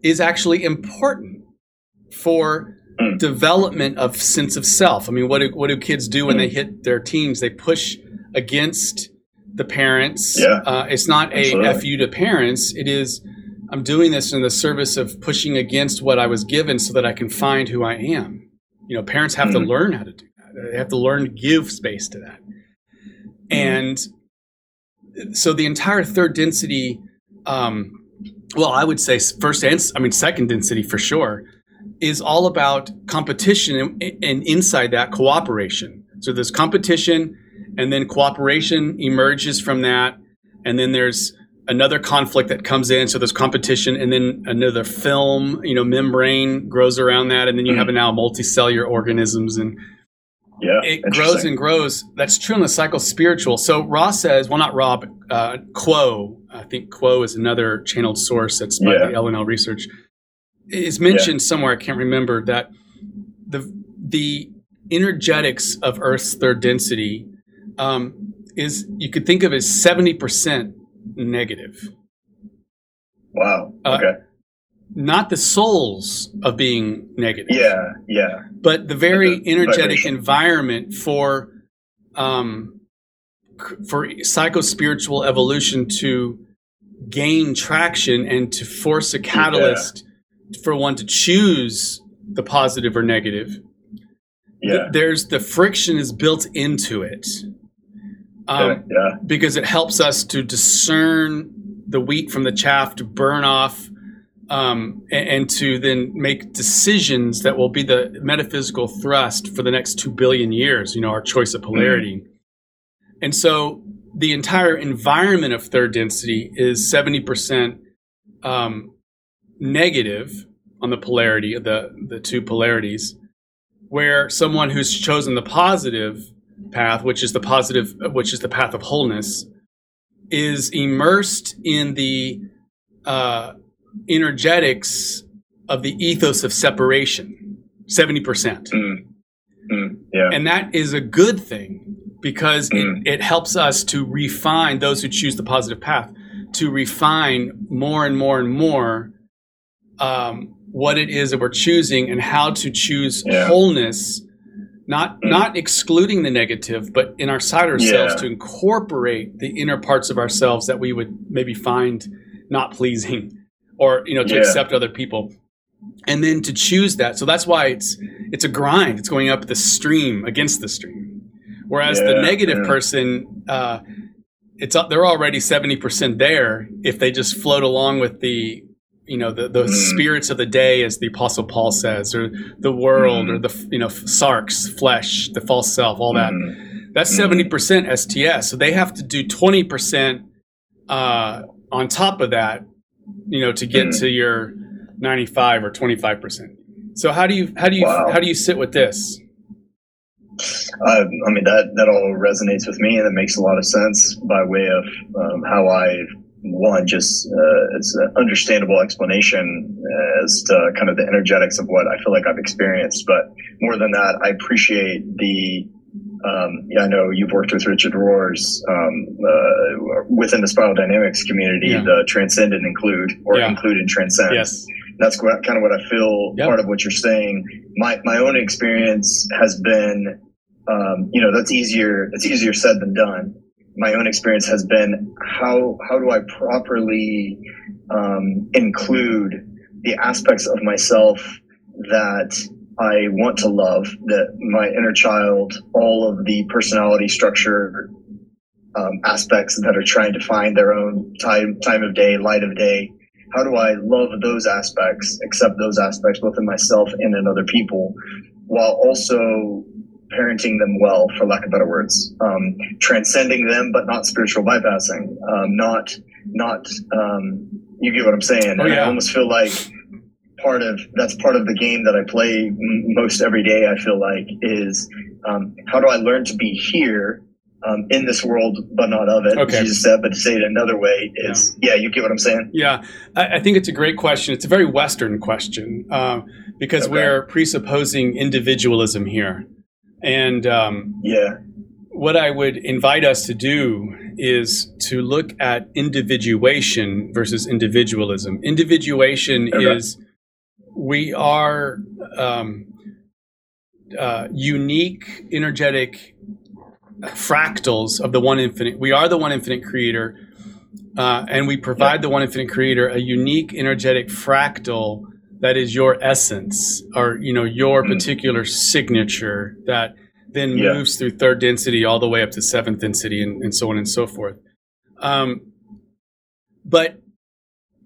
is actually important for Mm. development of sense of self. I mean, what do, what do kids do when they hit their teens? They push against the parents. Yeah. Uh, it's not a Absolutely. F you to parents. It is, I'm doing this in the service of pushing against what I was given so that I can find who I am. You know, parents have to Mm. learn how to do that. They have to learn to give space to that. And so the entire third density, um, well, I would say first and I mean second density for sure, is all about competition and, and inside that cooperation. So there's competition, and then cooperation emerges from that, and then there's another conflict that comes in. So there's competition, and then another film, you know, membrane grows around that, and then you have now multicellular organisms and Yeah. it grows and grows. That's true in the psycho spiritual. So Ra says, well, not Ra, uh, Q'uo. I think Q'uo is another channeled source that's by Yeah. the L/L Research. Is mentioned somewhere. I can't remember that the the energetics of Earth's third density um, is you could think of as seventy percent negative. Wow. Uh, okay. Not the souls of being negative. Yeah. Yeah. but the very Like energetic vibration. environment for um for psycho spiritual evolution to gain traction and to force a catalyst for one to choose the positive or negative th- Yeah. there's the friction is built into it um, yeah. because it helps us to discern the wheat from the chaff, to burn off, um, and, and, to then make decisions that will be the metaphysical thrust for the next two billion years. You know, our choice of polarity. Mm-hmm. And so the entire environment of third density is 70% um, negative on the polarity of the, the two polarities, where someone who's chosen the positive path, which is the positive, which is the path of wholeness, is immersed in the uh, energetics of the ethos of separation, 70%. Mm. Mm. Yeah. And that is a good thing because mm. it, it helps us to refine those who choose the positive path to refine more and more and more um, what it is that we're choosing and how to choose yeah. wholeness not not excluding the negative but in our side ourselves yeah. to incorporate the inner parts of ourselves that we would maybe find not pleasing or you know to yeah. accept other people. And then to choose that. So that's why it's it's a grind. It's going up the stream against the stream. Whereas yeah, the negative person uh, it's they're already 70% there if they just float along with the you know the, the mm. spirits of the day as the apostle paul says or the world mm. or the you know sarx flesh the false self all that mm. that's 70% mm. sts so they have to do 20% uh, on top of that you know, to get mm. to your 95 or 25%. So how do you, how do you, wow. how do you sit with this? Uh, I mean, that, that all resonates with me and it makes a lot of sense by way of um, how I, one, just uh, it's an understandable explanation as to kind of the energetics of what I feel like I've experienced. But more than that, I appreciate the um, yeah, I know you've worked with Richard Rohr's um, uh, within the spiral dynamics community, yeah. the transcend and include or yeah. include and transcend. Yes. That's kind of what I feel yep. part of what you're saying. My, my own experience has been, um, you know, that's easier, it's easier said than done. My own experience has been how, how do I properly, um, include the aspects of myself that I want to love, that my inner child, all of the personality structure um, aspects that are trying to find their own time time of day, light of day. How do I love those aspects, accept those aspects both in myself and in other people, while also parenting them well, for lack of better words, um, transcending them, but not spiritual bypassing, um, not not um, you get what I'm saying. Oh, yeah. I almost feel like part of that's part of the game that I play most every day. I feel like is um, how do I learn to be here um, in this world, but not of it. Okay. Jesus said, but to say it another way is, yeah, yeah you get what I'm saying? Yeah, I, I, think it's a great question. It's a very Western question uh, because okay. we're presupposing individualism here. And um, yeah, what I would invite us to do is to look at individuation versus individualism. Individuation okay. is we are um, uh, unique, energetic fractals of the one infinite. We are the one infinite creator, uh, and we provide yeah. the one infinite creator a unique, energetic fractal that is your essence, or you know your mm-hmm. particular signature that then yeah. moves through third density all the way up to seventh density, and, and so on and so forth. Um, but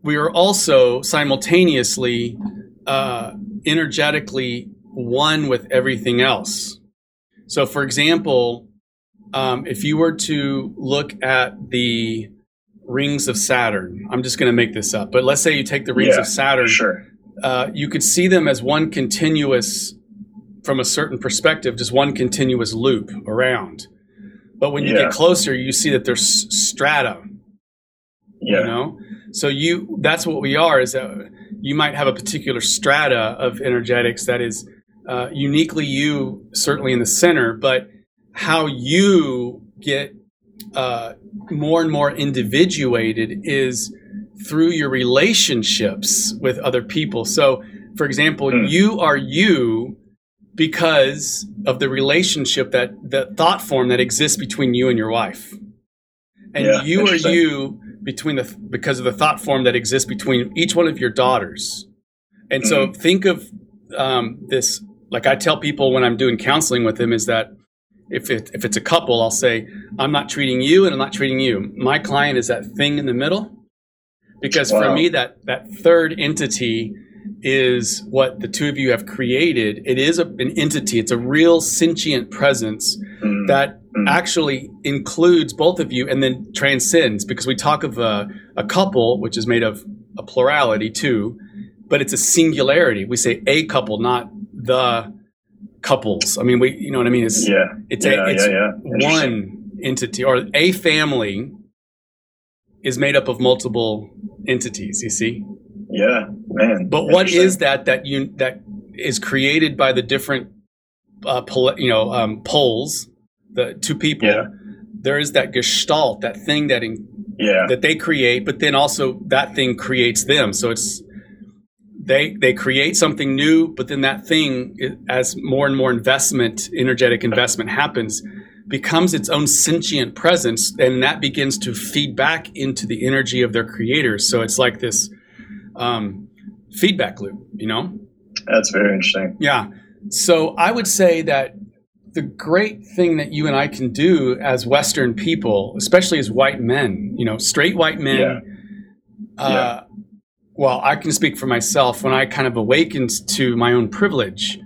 we are also simultaneously uh, energetically one with everything else. So, for example, um, if you were to look at the rings of Saturn, I'm just going to make this up, but let's say you take the rings yeah, of Saturn, sure. Uh, you could see them as one continuous, from a certain perspective, just one continuous loop around. But when you yeah. get closer, you see that there's strata. Yeah. You know, so you that's what we are. Is that you might have a particular strata of energetics that is uh, uniquely you, certainly in the center, but how you get uh, more and more individuated is through your relationships with other people. So, for example, mm. you are you because of the relationship that the thought form that exists between you and your wife. And yeah, you are you between the because of the thought form that exists between each one of your daughters. And mm-hmm. so think of um, this like I tell people when I'm doing counseling with them is that if it, if it's a couple, I'll say I'm not treating you and I'm not treating you. My client is that thing in the middle, because wow. for me that that third entity is what the two of you have created. It is a, an entity. It's a real sentient presence mm. that mm. actually includes both of you and then transcends because we talk of a, a couple, which is made of a plurality too, but it's a singularity. We say a couple, not the couples. I mean, we, you know what I mean? It's, yeah. It's, yeah, a, it's yeah, yeah. one entity or a family is made up of multiple entities, you see? Yeah, man. But what is that that you that is created by the different uh, pol- you know um, poles, the two people? Yeah. There is that gestalt, that thing that in, yeah that they create, but then also that thing creates them. So it's they they create something new, but then that thing, as more and more investment, energetic investment happens, becomes its own sentient presence, and that begins to feed back into the energy of their creators. So it's like this um, feedback loop, you know? That's very interesting. Yeah. So I would say that the great thing that you and I can do as Western people, especially as white men, you know, straight white men, yeah. Uh, yeah. well, I can speak for myself when I kind of awakened to my own privilege.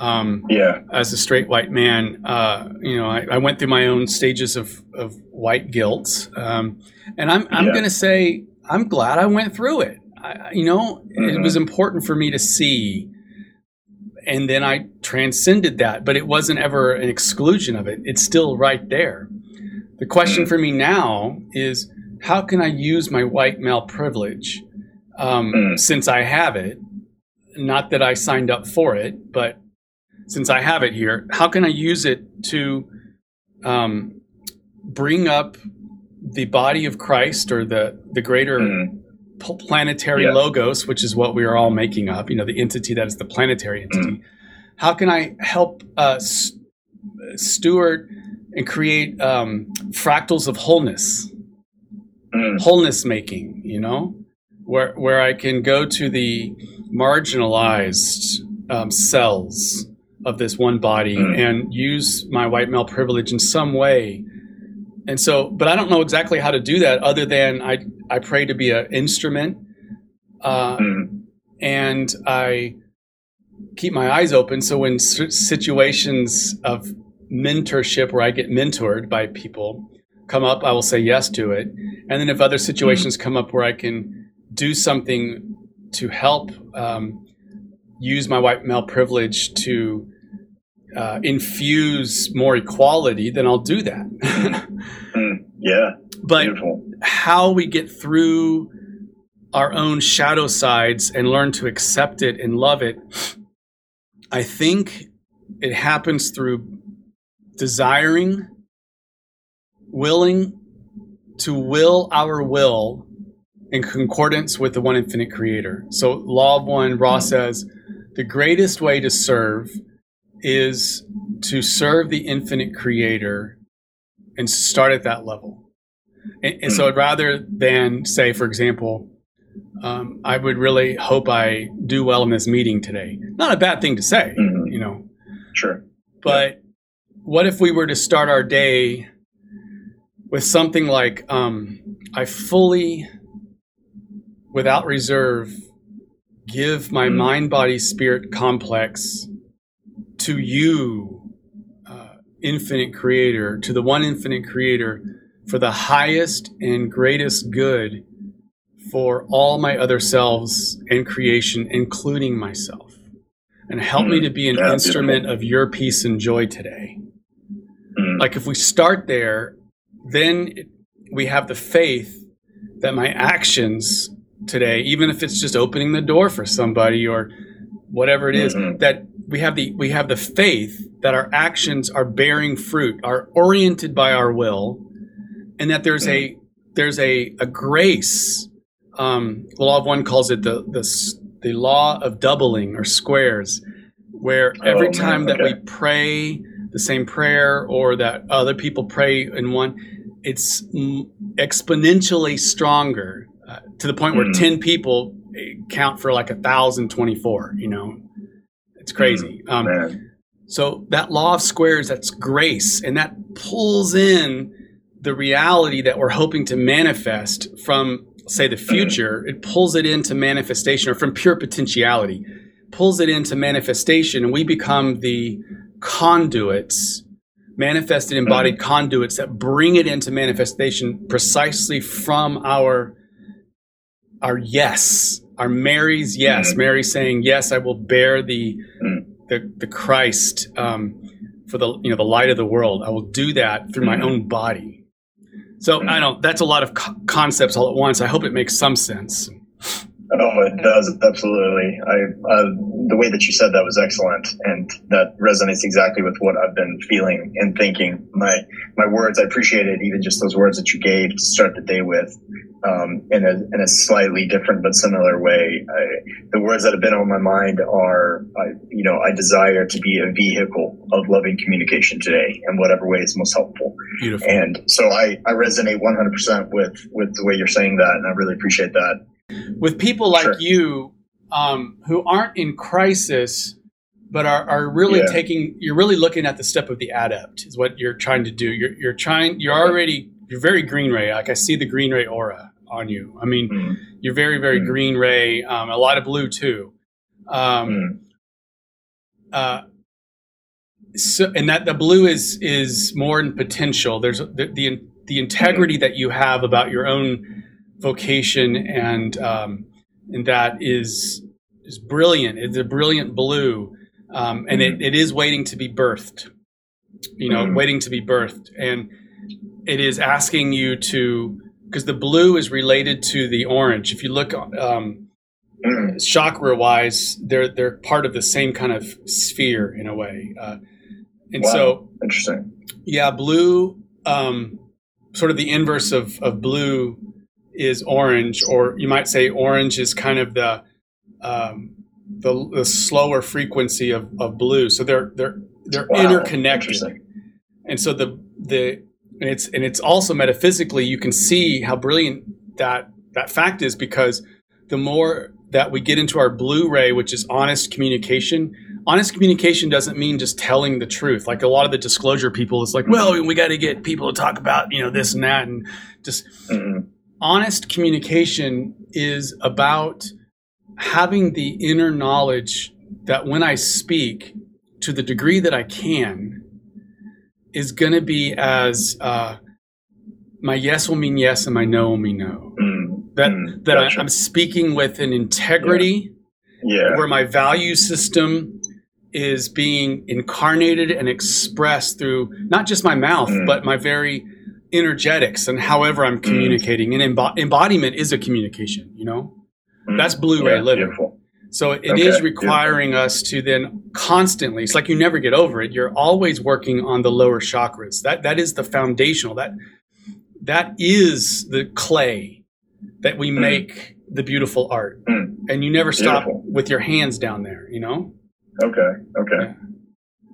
Um, yeah. As a straight white man, uh, you know, I, I, went through my own stages of, of white guilt. Um, and I'm, I'm yeah. going to say, I'm glad I went through it. I, you know, mm-hmm. it was important for me to see. And then I transcended that, but it wasn't ever an exclusion of it. It's still right there. The question for me now is how can I use my white male privilege um, mm. since I have it? Not that I signed up for it, but since I have it here, how can I use it to um, bring up the body of Christ or the the greater mm planetary yeah. logos, which is what we are all making up, you know, the entity that is the planetary entity. Mm. How can I help uh, st- steward and create um, fractals of wholeness, mm. wholeness making, you know, where, where I can go to the marginalized um, cells of this one body mm. and use my white male privilege in some way and so, but I don't know exactly how to do that other than I, I pray to be an instrument. Uh, mm. And I keep my eyes open. So when situations of mentorship where I get mentored by people come up, I will say yes to it. And then if other situations mm. come up where I can do something to help um, use my white male privilege to uh, infuse more equality, then I'll do that. mm, yeah. But Beautiful. how we get through our own shadow sides and learn to accept it and love it, I think it happens through desiring, willing to will our will in concordance with the one infinite creator. So, Law of One, Ra mm. says, the greatest way to serve is to serve the infinite creator and start at that level. And, and so, rather than say, for example, um, I would really hope I do well in this meeting today. Not a bad thing to say, mm-hmm. you know. Sure. But yeah. what if we were to start our day with something like, um, I fully, without reserve, give my mm-hmm. mind, body, spirit complex to you, uh, infinite creator, to the one infinite creator, for the highest and greatest good for all my other selves and creation, including myself. And help mm, me to be an instrument beautiful. of your peace and joy today. Mm. Like if we start there, then we have the faith that my actions today, even if it's just opening the door for somebody or whatever it is, mm-hmm. that we have the we have the faith that our actions are bearing fruit, are oriented by our will, and that there's a there's a a grace. Um, the law of one calls it the the the law of doubling or squares, where every oh, time okay. that we pray the same prayer or that other people pray in one, it's exponentially stronger uh, to the point where mm. 10 people eh, count for like a thousand twenty four you know it's crazy. Mm, um, so that law of squares, that's grace, and that pulls in the reality that we're hoping to manifest from say the future, it pulls it into manifestation or from pure potentiality, pulls it into manifestation, and we become the conduits, manifested embodied mm. conduits that bring it into manifestation precisely from our our yes, our Mary's yes, mm. Mary saying yes, I will bear the mm. the, the Christ um, for the you know the light of the world. I will do that through my mm. own body so I don't. That's a lot of co- concepts all at once. I hope it makes some sense. Oh, it does absolutely. I uh, the way that you said that was excellent, and that resonates exactly with what I've been feeling and thinking. My my words, I appreciated even just those words that you gave to start the day with um, in, a, in a slightly different but similar way. I, the words that have been on my mind are, I, you know, I desire to be a vehicle of loving communication today in whatever way is most helpful. Beautiful. And so I, I resonate 100% with, with the way you're saying that, and I really appreciate that. With people like sure. you um, who aren't in crisis, but are, are really yeah. taking, you're really looking at the step of the adept, is what you're trying to do. You're, you're trying, you're already you're very green ray. Like I see the green ray aura on you. I mean, mm. you're very, very mm. green ray. Um, a lot of blue too. Um, mm. uh, so, and that the blue is is more in potential. There's the the, the integrity that you have about your own vocation and um, and that is is brilliant. It's a brilliant blue, um, and it, it is waiting to be birthed. You know, waiting to be birthed, and it is asking you to because the blue is related to the orange. If you look um, chakra wise, they're they're part of the same kind of sphere in a way. Uh, and wow. so interesting. Yeah, blue, um, sort of the inverse of of blue is orange, or you might say orange is kind of the um, the, the slower frequency of, of blue. So they're they're they're wow. interconnected. And so the the and it's and it's also metaphysically you can see how brilliant that that fact is because the more that we get into our blue ray, which is honest communication. Honest communication doesn't mean just telling the truth. Like a lot of the disclosure people, it's like, well, we got to get people to talk about you know this and that, and just mm-hmm. Honest communication is about having the inner knowledge that when I speak, to the degree that I can, is going to be as uh, my yes will mean yes and my no will mean no. Mm, that mm, that gotcha. I, am speaking with an integrity yeah. yeah. where my value system is being incarnated and expressed through not just my mouth mm. but my very energetics and however I'm mm. communicating. And embo- embodiment is a communication, you know? Mm. That's blue ray yeah, living. Beautiful. So it okay. is requiring us to then constantly. It's like you never get over it. You're always working on the lower chakras. That that is the foundational. That that is the clay that we mm. make the beautiful art. Mm. And you never stop Beautiful. with your hands down there. You know. Okay. Okay. Yeah.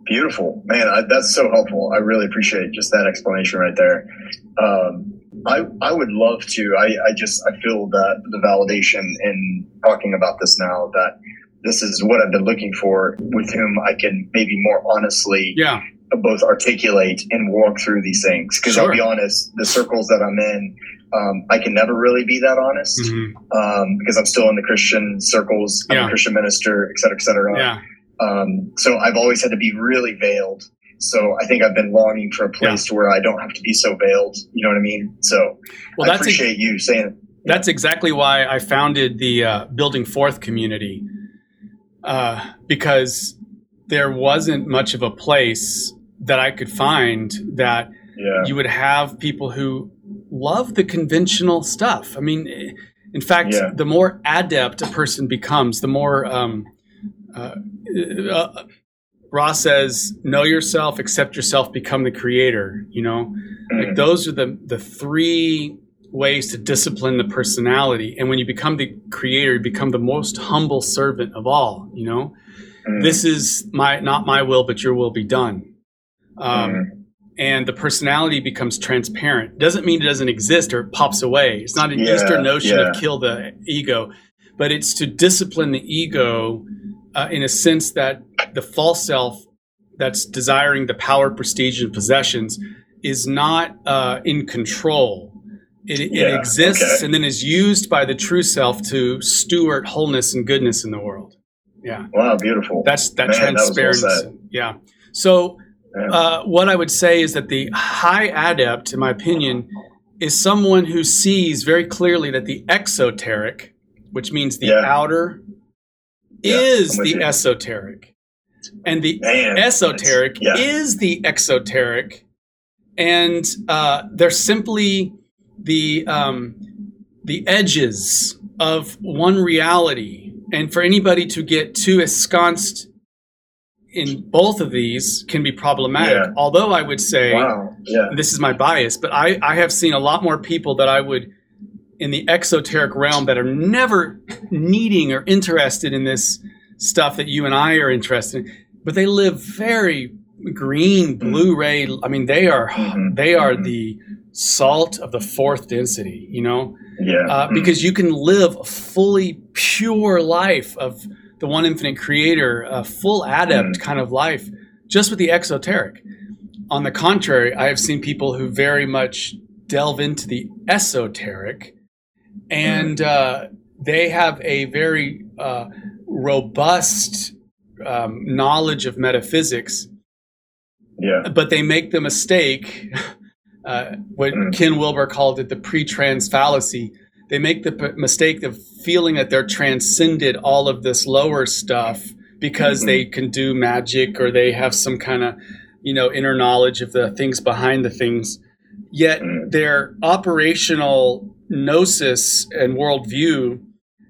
Beautiful, man. I, that's so helpful. I really appreciate just that explanation right there. Um, I, I would love to. I, I just I feel that the validation in talking about this now that this is what I've been looking for with whom I can maybe more honestly yeah. both articulate and walk through these things. Because sure. I'll be honest, the circles that I'm in, um, I can never really be that honest mm-hmm. um, because I'm still in the Christian circles. I'm yeah. a Christian minister, et cetera, et cetera. Yeah. Um, so I've always had to be really veiled so I think I've been longing for a place yeah. to where I don't have to be so veiled. You know what I mean? So well, I appreciate ex- you saying. That's exactly why I founded the uh, Building Forth community uh, because there wasn't much of a place that I could find that yeah. you would have people who love the conventional stuff. I mean, in fact, yeah. the more adept a person becomes, the more um, uh, uh Ra says, "Know yourself, accept yourself, become the creator." You know, mm-hmm. like those are the the three ways to discipline the personality. And when you become the creator, you become the most humble servant of all. You know, mm-hmm. this is my not my will, but your will be done. Um, mm-hmm. And the personality becomes transparent. Doesn't mean it doesn't exist or it pops away. It's not an yeah, Eastern notion yeah. of kill the ego, but it's to discipline the ego uh, in a sense that the false self that's desiring the power, prestige, and possessions is not uh, in control. it, it exists okay. and then is used by the true self to steward wholeness and goodness in the world. Yeah, Wow, beautiful. that's that Man, that well transparency. yeah. So, uh, what I would say is that the high adept, in my opinion, is someone who sees very clearly that the exoteric, which means the Yeah. outer, Yeah, is the you. esoteric, and the Man, esoteric Yeah. is the exoteric, and uh, they're simply the um, the edges of one reality. And for anybody to get too ensconced in both of these can be problematic. Yeah. Although I would say Wow. Yeah. this is my bias, but I, I have seen a lot more people that I would in the exoteric realm that are never needing or interested in this stuff that you and I are interested in, but they live very green, blue ray. I mean, they are Mhm. they are Mhm. the salt of the fourth density, you know, Yeah. uh, Mm. because you can live a fully pure life of the one infinite creator, a full adept Mm. kind of life, just with the exoteric. On the contrary, I have seen people who very much delve into the esoteric, and uh, they have a very uh, robust um, knowledge of metaphysics, yeah. but they make the mistake. Uh, what Mm. Ken Wilber called it the pre-trans fallacy. They make the p- mistake of feeling that they're transcended all of this lower stuff because Mhm. they can do magic or they have some kind of, you know, inner knowledge of the things behind the things. Yet Mm. their operational gnosis and worldview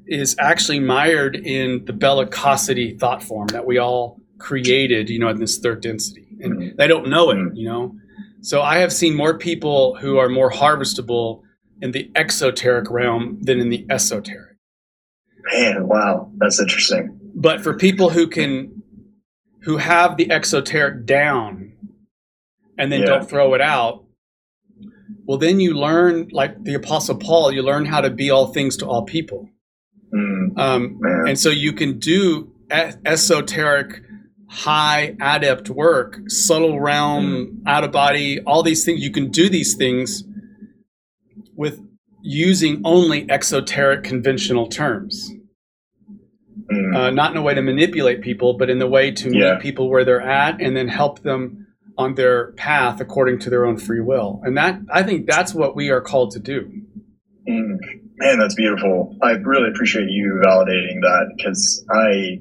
is actually mired in the bellicosity thought form that we all created, you know, in this third density. And Mhm. they don't know it, you know. So I have seen more people who are more harvestable in the exoteric realm than in the esoteric. Man, wow. That's interesting. But for people who can who have the exoteric down and then Yeah. don't throw it out, well then you learn like the apostle Paul, you learn how to be all things to all people. Mm, Um, and so you can do esoteric high adept work subtle realm out of body all these things you can do these things with using only exoteric conventional terms. Mm, uh, not in a way to manipulate people but in the way to Yeah. meet people where they're at and then help them on their path according to their own free will and that i think that's what we are called to do mm. Man, that's beautiful. I really appreciate you validating that because I,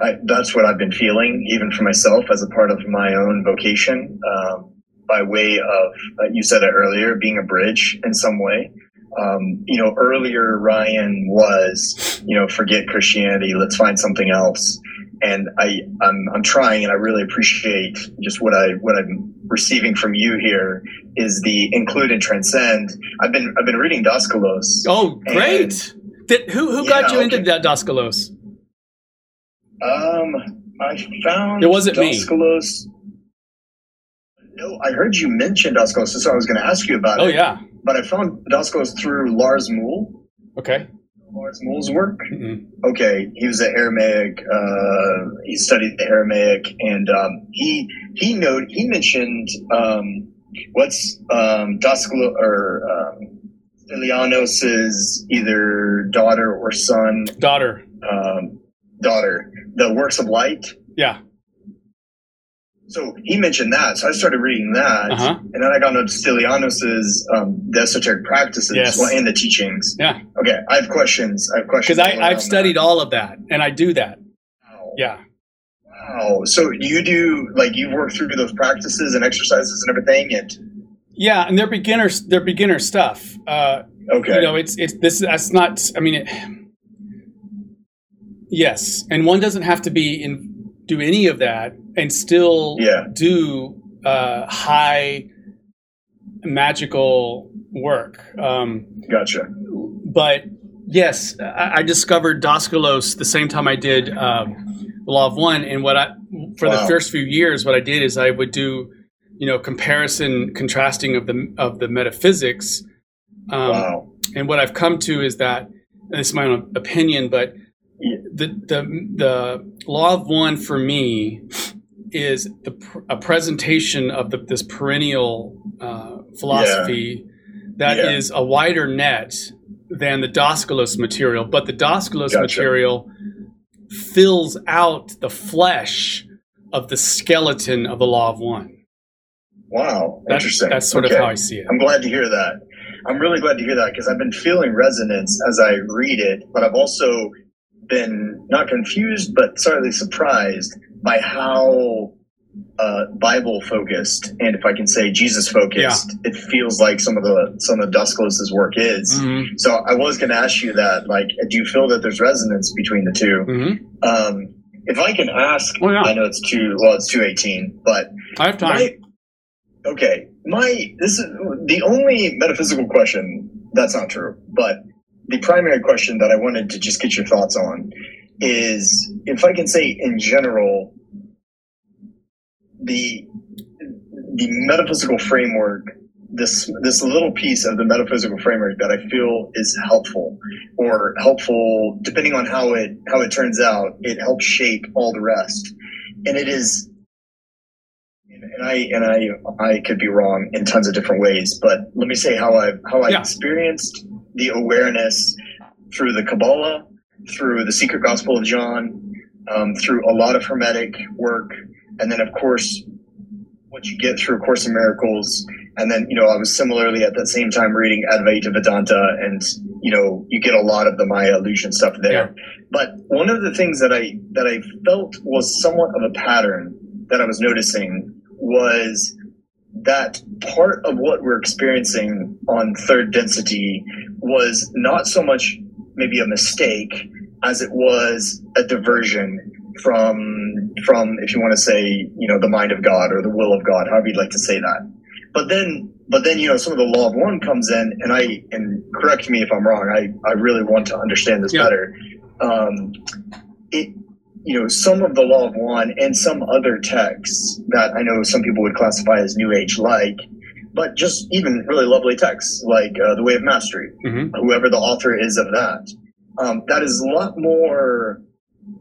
I, that's what I've been feeling, even for myself as a part of my own vocation, um, by way of, uh, you said it earlier, being a bridge in some way. Um, you know, earlier Ryan was, you know, forget Christianity, let's find something else. And I, I'm, I'm trying, and I really appreciate just what I, what I'm receiving from you here is the include and transcend. I've been, I've been reading Daskalos. oh great Did, who, who got you into that Daskalos? Um, I found It wasn't me. No, I heard you mention Daskalos, so I was going to ask you about oh it. Oh yeah But I found Daskalos through Lars Muhl. okay Lars Muhl's work. Mm-mm. Okay, he was an Aramaic. Uh, he studied the Aramaic, and um, he he know he mentioned um, what's um, Daskalo or um, Ilianos's either daughter or son, daughter um, daughter, the works of light. yeah So he mentioned that. So I started reading that. Uh-huh. And then I got into Stylianos's um, the esoteric practices Yes. well, and the teachings. Yeah. Okay. I have questions. I have questions. because I've studied that. all of that and I do that. Wow. Yeah. Wow. So you do like you work through those practices and exercises and everything and Yeah, and they're beginners. They're beginner stuff. Uh, okay. You know, it's it's this. That's not. I mean, it, yes, and one doesn't have to be in do any of that and still Yeah. do uh, high magical work. Um, gotcha. but yes, I, I discovered Daskalos the same time I did um, the Law of One, and what I for the first few years, what I did is I would do, you know, comparison, contrasting of the of the metaphysics, um, wow. and what I've come to is that and this is my own opinion, but. The the the Law of One for me is the a presentation of the, this perennial uh, philosophy that is Yeah. a wider net than the Daskalos material, but the Daskalos Gotcha. material fills out the flesh of the skeleton of the Law of One. Wow, That's, interesting. that's sort Okay. of how I see it. I'm glad to hear that. I'm really glad to hear that because I've been feeling resonance as I read it, but I've also been not confused but slightly surprised by how uh, Bible focused and if I can say Jesus focused it feels like some of the some of Daskalos's work is. Mhm, So I was going to ask you that, like, do you feel that there's resonance between the two? mhm. Um, if I can ask, Oh, yeah. I know it's two. Well, it's two eighteen, but I have time. my, okay, my this is the only metaphysical question. That's not true, but the primary question that I wanted to just get your thoughts on is if I can say in general the the metaphysical framework this this little piece of the metaphysical framework that I feel is helpful or helpful depending on how it how it turns out it helps shape all the rest and it is and I and I I could be wrong in tons of different ways but let me say how I how I Yeah. experienced the awareness through the Kabbalah through the secret gospel of John um, through a lot of hermetic work and then of course what you get through A Course in Miracles and then, you know, I was similarly at that same time reading Advaita Vedanta, and you know, you get a lot of the Maya illusion stuff there. But one of the things that I that I felt was somewhat of a pattern that I was noticing was that part of what we're experiencing on third density was not so much maybe a mistake as it was a diversion from from if you want to say you know the mind of God or the will of God, however you'd like to say that. But then, but then, you know, some of the law of one comes in, and I and correct me if I'm wrong. I I really want to understand this Yeah. better. Um, it, you know, some of the law of one and some other texts that I know some people would classify as New Age like, but just even really lovely texts like uh, the Way of Mastery, Mhm. whoever the author is of that. Um, that is a lot more.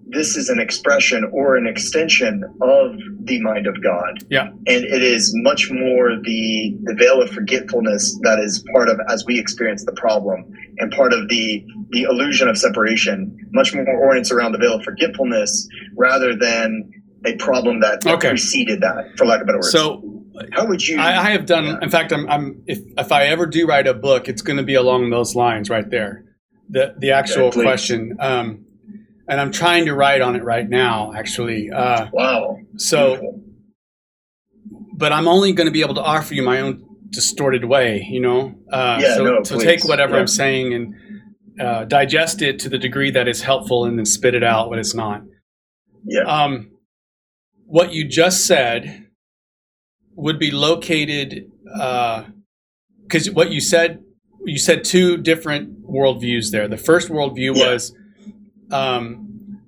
This is an expression or an extension of the mind of God Yeah. and it is much more the, the veil of forgetfulness that is part of as we experience the problem and part of the the illusion of separation much more orients around the veil of forgetfulness rather than a problem that, that Okay. preceded that for lack of better words So how would you I, I have done. Yeah. In fact, I'm, I'm if if I ever do write a book, it's going to be along those lines right there. The the actual please. question, um, and I'm trying to write on it right now. Actually, uh, wow so Beautiful. but I'm only going to be able to offer you my own distorted way. You know, uh, Yeah, so no, so please. take whatever Yeah. I'm saying and uh, digest it to the degree that is helpful, and then spit it out when it's not. yeah Um, what you just said would be located because what you said you said two different worldviews there. The first worldview Yeah. was um,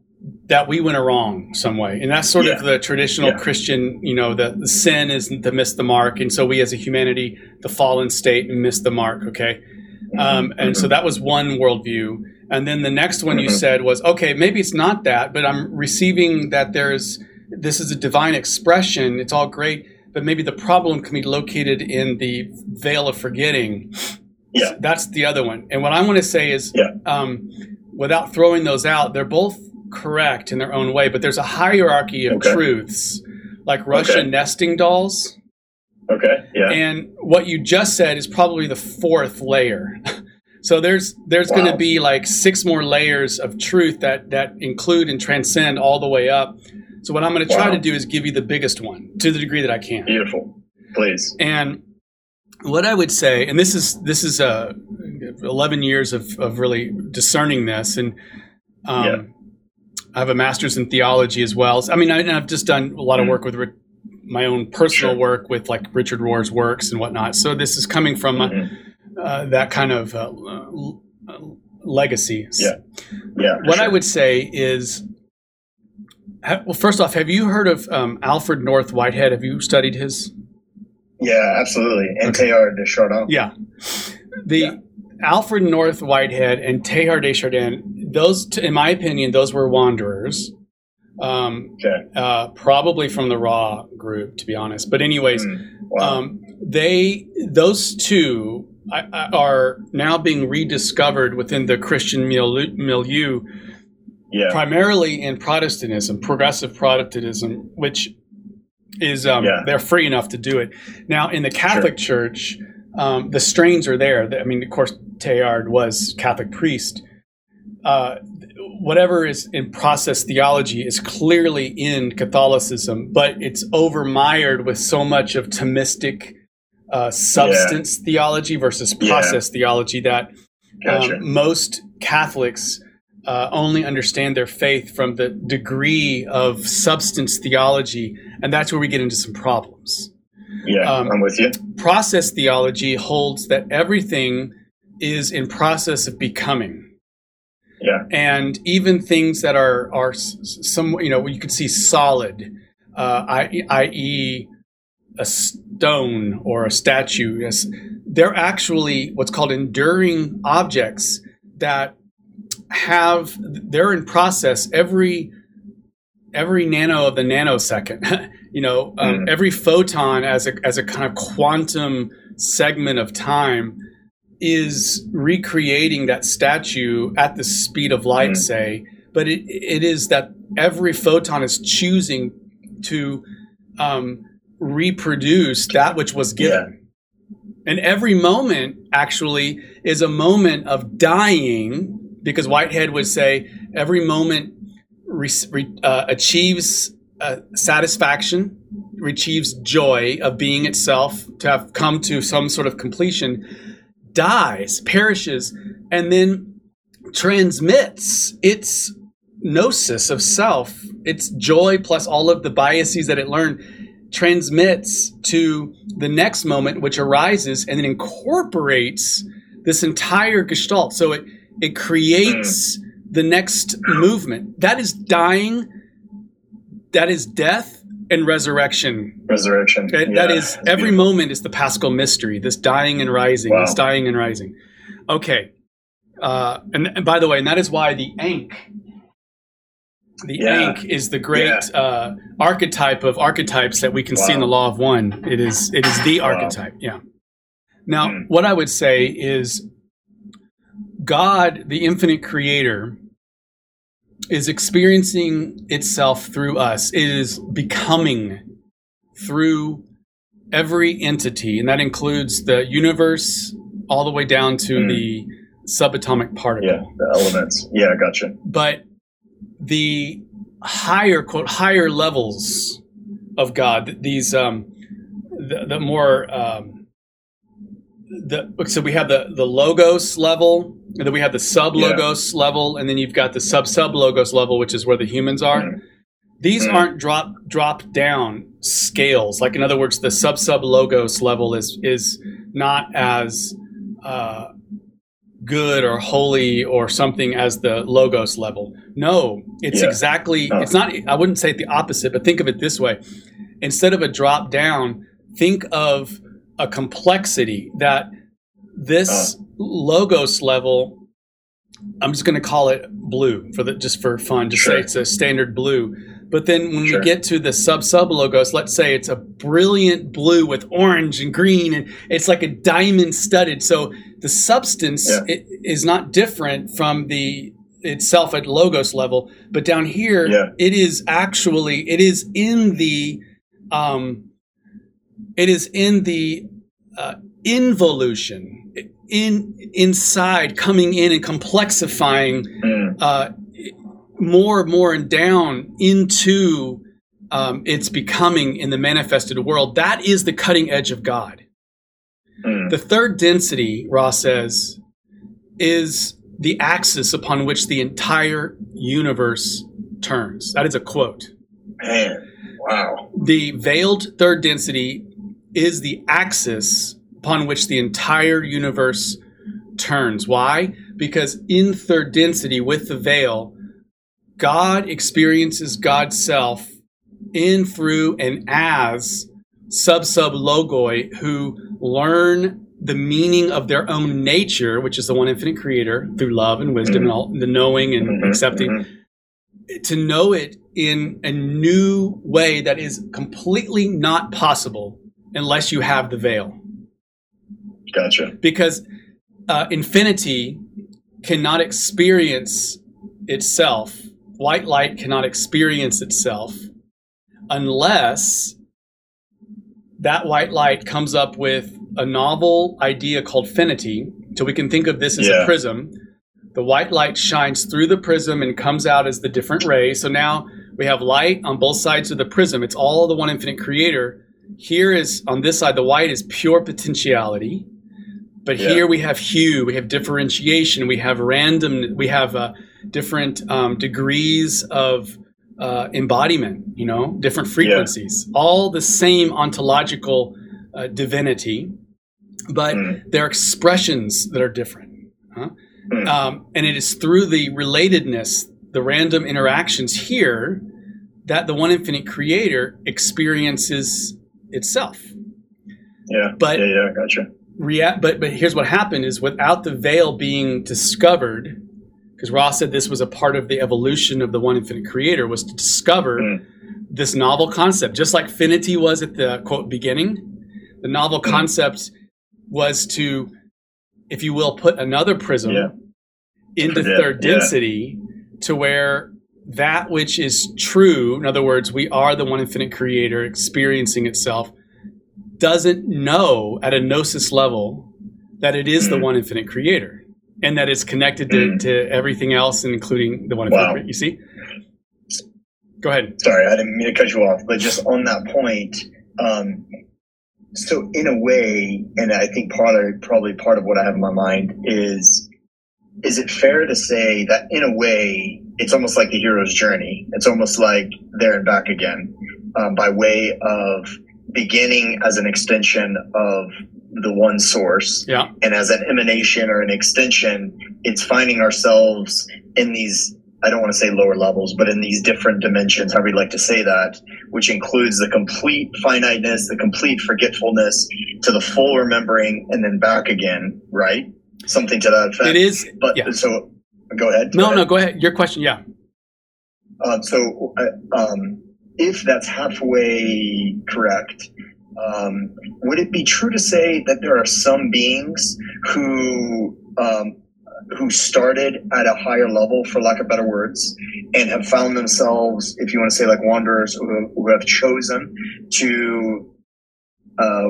that we went wrong some way, and that's sort of the traditional Yeah. Christian. You know, the, the sin is to miss the mark, and so we as a humanity, the fallen state, miss the mark. Okay, um, and so that was one worldview. And then the next one you Mhm. said was, okay, maybe it's not that, but I'm receiving that there's this is a divine expression. It's all great, but maybe the problem can be located in the veil of forgetting. Yeah. That's the other one. And what I want to say is, Yeah. um, without throwing those out, they're both correct in their own way, but there's a hierarchy of Okay. truths, like Russian Okay. nesting dolls. okay yeah And what you just said is probably the fourth layer. so there's there's going to be like six more layers of truth that that include and transcend all the way up. So what I'm going to try Wow. to do is give you the biggest one to the degree that I can. beautiful please And what I would say, and this is this is uh, 11 years of, of really discerning this, and um, Yeah. I have a master's in theology as well. So, I mean, I, I've just done a lot of Mhm. work with Ri- my own personal Sure. work with like Richard Rohr's works and whatnot. So this is coming from uh, Mhm. uh, that kind of uh, l- uh, legacy. Yeah. yeah What I would say is, well, first off, have you heard of um, Alfred North Whitehead? Have you studied his? yeah absolutely and Teilhard de Chardin Yeah. The Yeah. Alfred North Whitehead and Teilhard de Chardin, those, t- in my opinion, those were wanderers. Um, okay uh, probably from the Ra group, to be honest. But anyways, Mm. wow um, they those two are now being rediscovered within the Christian milieu, yeah. primarily in Protestantism, progressive Protestantism, which is um, yeah. they're free enough to do it. Now, in the Catholic sure. Church, um, the strains are there. I mean, of course, Teilhard was Catholic priest. Uh, whatever is in process theology is clearly in Catholicism, but it's overmired with so much of Thomistic uh, substance yeah. theology versus process yeah. theology that gotcha. um, most Catholics uh, only understand their faith from the degree of substance theology, and that's where we get into some problems. Yeah, um, I'm with you. Process theology holds that everything is in process of becoming. Yeah. And even things that are are some you know you could see solid, uh, i.e., a stone or a statue. Yes, they're actually what's called enduring objects that have they're in process every every nano of the nanosecond. you know, um, mm. every photon as a as a kind of quantum segment of time is recreating that statue at the speed of light, mm. say. But it it is that every photon is choosing to um, reproduce that which was given. Yeah. And every moment actually is a moment of dying, because Whitehead would say every moment re- re- uh, achieves uh, satisfaction, achieves joy of being itself, to have come to some sort of completion, dies, perishes, and then transmits its gnosis of self, its joy plus all of the biases that it learned transmits to the next moment, which arises and then incorporates this entire gestalt. So it it creates the next movement. That is dying. That is death and resurrection. Resurrection. That, yeah. that is every moment is the Paschal mystery. This dying and rising. Wow. This dying and rising. Okay. Uh, and, and by the way, and that is why the Ankh the yeah. Ankh is the great yeah. uh, archetype of archetypes that we can wow. see in the Law of One. It is it is the wow. archetype. Yeah. Now, mm. what I would say is, God, the infinite Creator, is experiencing itself through us. It is becoming through every entity, and that includes the universe all the way down to mm. the subatomic particle. Yeah, the elements. Yeah, gotcha. But the higher quote higher levels of God. These um, the, the more um, the so we have the the logos level, and then we have the sub logos yeah. level, and then you've got the sub sub logos level, which is where the humans are. Mm-hmm. These mm-hmm. aren't drop drop down scales. Like in other words, the sub sub logos level is is not as uh, good or holy or something as the logos level. No, it's yeah. exactly it's not I wouldn't say the opposite, but think of it this way. Instead of a drop down, think of a complexity that this uh. Logos level I'm just going to call it blue for the just for fun, just sure. say it's a standard blue. But then when sure. we get to the sub sub logos, let's say it's a brilliant blue with orange and green, and it's like a diamond studded. So the substance yeah. is not different from the itself at logos level, but down here yeah. it is actually it is in the um, it is in the uh, involution in inside coming in and complexifying mm. uh, more and more and down into um, its becoming in the manifested world. That is the cutting edge of God. Mm. The third density, Ra says, is the axis upon which the entire universe turns. That is a quote. Man, wow. The veiled third density is the axis upon which the entire universe turns. Why? Because in third density, with the veil, God experiences God's self in, through, and as sub sub logoi who learn the meaning of their own nature, which is the one infinite creator, through love and wisdom mm-hmm. and all the knowing and mm-hmm. accepting, mm-hmm. to know it in a new way that is completely not possible unless you have the veil. Gotcha. Because uh, infinity cannot experience itself. White light cannot experience itself unless that white light comes up with a novel idea called finity. So we can think of this as Yeah. a prism. The white light shines through the prism and comes out as the different rays. So now we have light on both sides of the prism. It's all the one infinite creator. Here is on this side, the white is pure potentiality. But Yeah. here we have hue, we have differentiation, we have random, we have uh, different um, degrees of uh, embodiment, you know, different frequencies, all the same ontological uh, divinity, but Mm. they're expressions that are different. Huh? Mm. Um, and it is through the relatedness, the random interactions here, that the one infinite creator experiences itself. Yeah. But- yeah, yeah, gotcha. Rea- but but here's what happened is without the veil being discovered because Ra said this was a part of the evolution of the one infinite creator was to discover Mm. this novel concept just like finity was at the quote beginning the novel Mm. concept was to if you will put another prism Yeah. into Yeah, third yeah. density to where that which is true in other words we are the one infinite creator experiencing itself doesn't know at a gnosis level that it is the Mm. one infinite creator and that it's connected to, Mm. to everything else including the one infinite Wow. creator you see go ahead Sorry, I didn't mean to cut you off, but just on that point, um, so in a way, and I think part of probably part of what I have in my mind is, is it fair to say that in a way, it's almost like the hero's journey. It's almost like there and back again, um, by way of beginning as an extension of the one source yeah and as an emanation or an extension, it's finding ourselves in these, I don't want to say lower levels, but in these different dimensions, however you'd like to say that, which includes the complete finiteness, the complete forgetfulness to the full remembering and then back again, right? Something to that effect. it is But yeah. so go ahead. no Go no ahead. go ahead your question yeah Um, so, uh, um, if that's halfway correct, um, would it be true to say that there are some beings who um, who started at a higher level, for lack of better words, and have found themselves, if you want to say like wanderers, who, who have chosen to? Uh,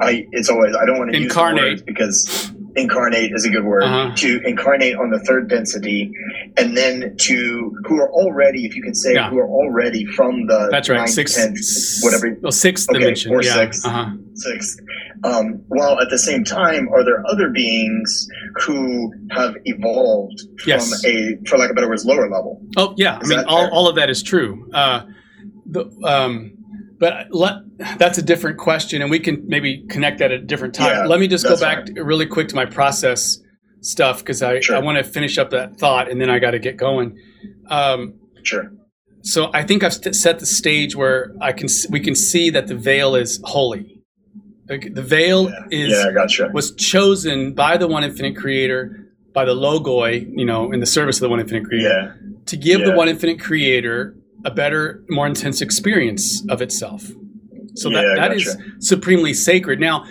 I it's always I don't want to Incarnate. because incarnate is a good word Uh-huh. to incarnate on the third density and then to who are already if you can say Yeah. who are already from the that's right ninth, six tenth, whatever well sixth Okay, dimension or yeah sixth. uh-huh. sixth um, while at the same time are there other beings who have evolved Yes. from a for lack of better words lower level Oh yeah, I mean all, fair? all of that is true. Uh, the, um, but let, that's a different question, and we can maybe connect that at a different time. Yeah, Let me just go back to- really quick to my process stuff because I, Sure. I want to finish up that thought, and then I got to get going. Um, sure so I think I've st- set the stage where I can we can see that the veil is holy. Like, the veil yeah, is yeah gotcha was chosen by the one infinite creator, by the logoi, you know, in the service of the one infinite creator yeah to give the one infinite creator a better, more intense experience of itself. So Yeah, that, that is gotcha. supremely sacred. Now,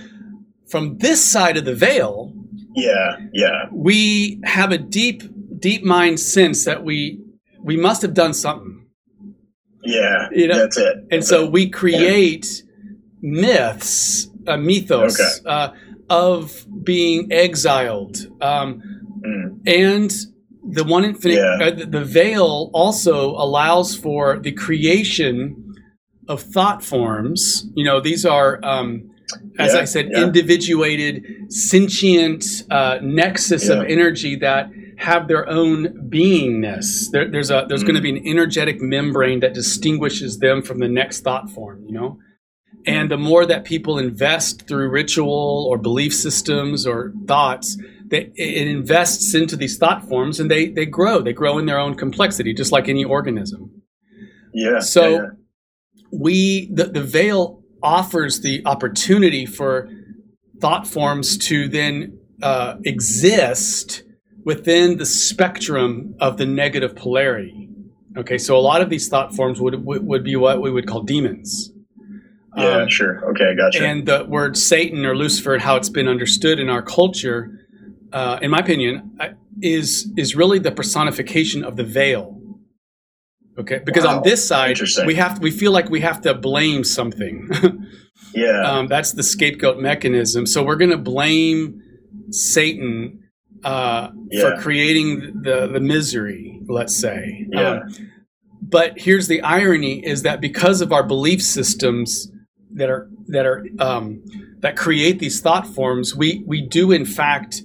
from this side of the veil, yeah yeah we have a deep, deep mind sense that we we must have done something. yeah You know, that's it And so we create myths, uh, mythos Okay. uh, of being exiled. Um, Mm, and the one infinite Yeah. uh, the, the veil also allows for the creation of thought forms you know these are um, as Yeah, i said yeah. individuated sentient uh, nexus of energy that have their own beingness there, there's a there's Mm. going to be an energetic membrane that distinguishes them from the next thought form you know and the more that people invest through ritual or belief systems or thoughts, that it invests into these thought forms and they, they grow. They grow in their own complexity, just like any organism. yeah So yeah, yeah. we the, the veil offers the opportunity for thought forms to then uh, exist within the spectrum of the negative polarity. Okay, so a lot of these thought forms would would, would be what we would call demons. Yeah, um, sure. Okay, gotcha. And the word Satan or Lucifer and how it's been understood in our culture, uh, in my opinion, is is really the personification of the veil. Okay, because wow. on this side we have we feel like we have to blame something. yeah, um, that's the scapegoat mechanism. So we're going to blame Satan uh, yeah. for creating the the misery. Let's say. Yeah. Um, but here's the irony: is that because of our belief systems that are that are um, that create these thought forms, we we do in fact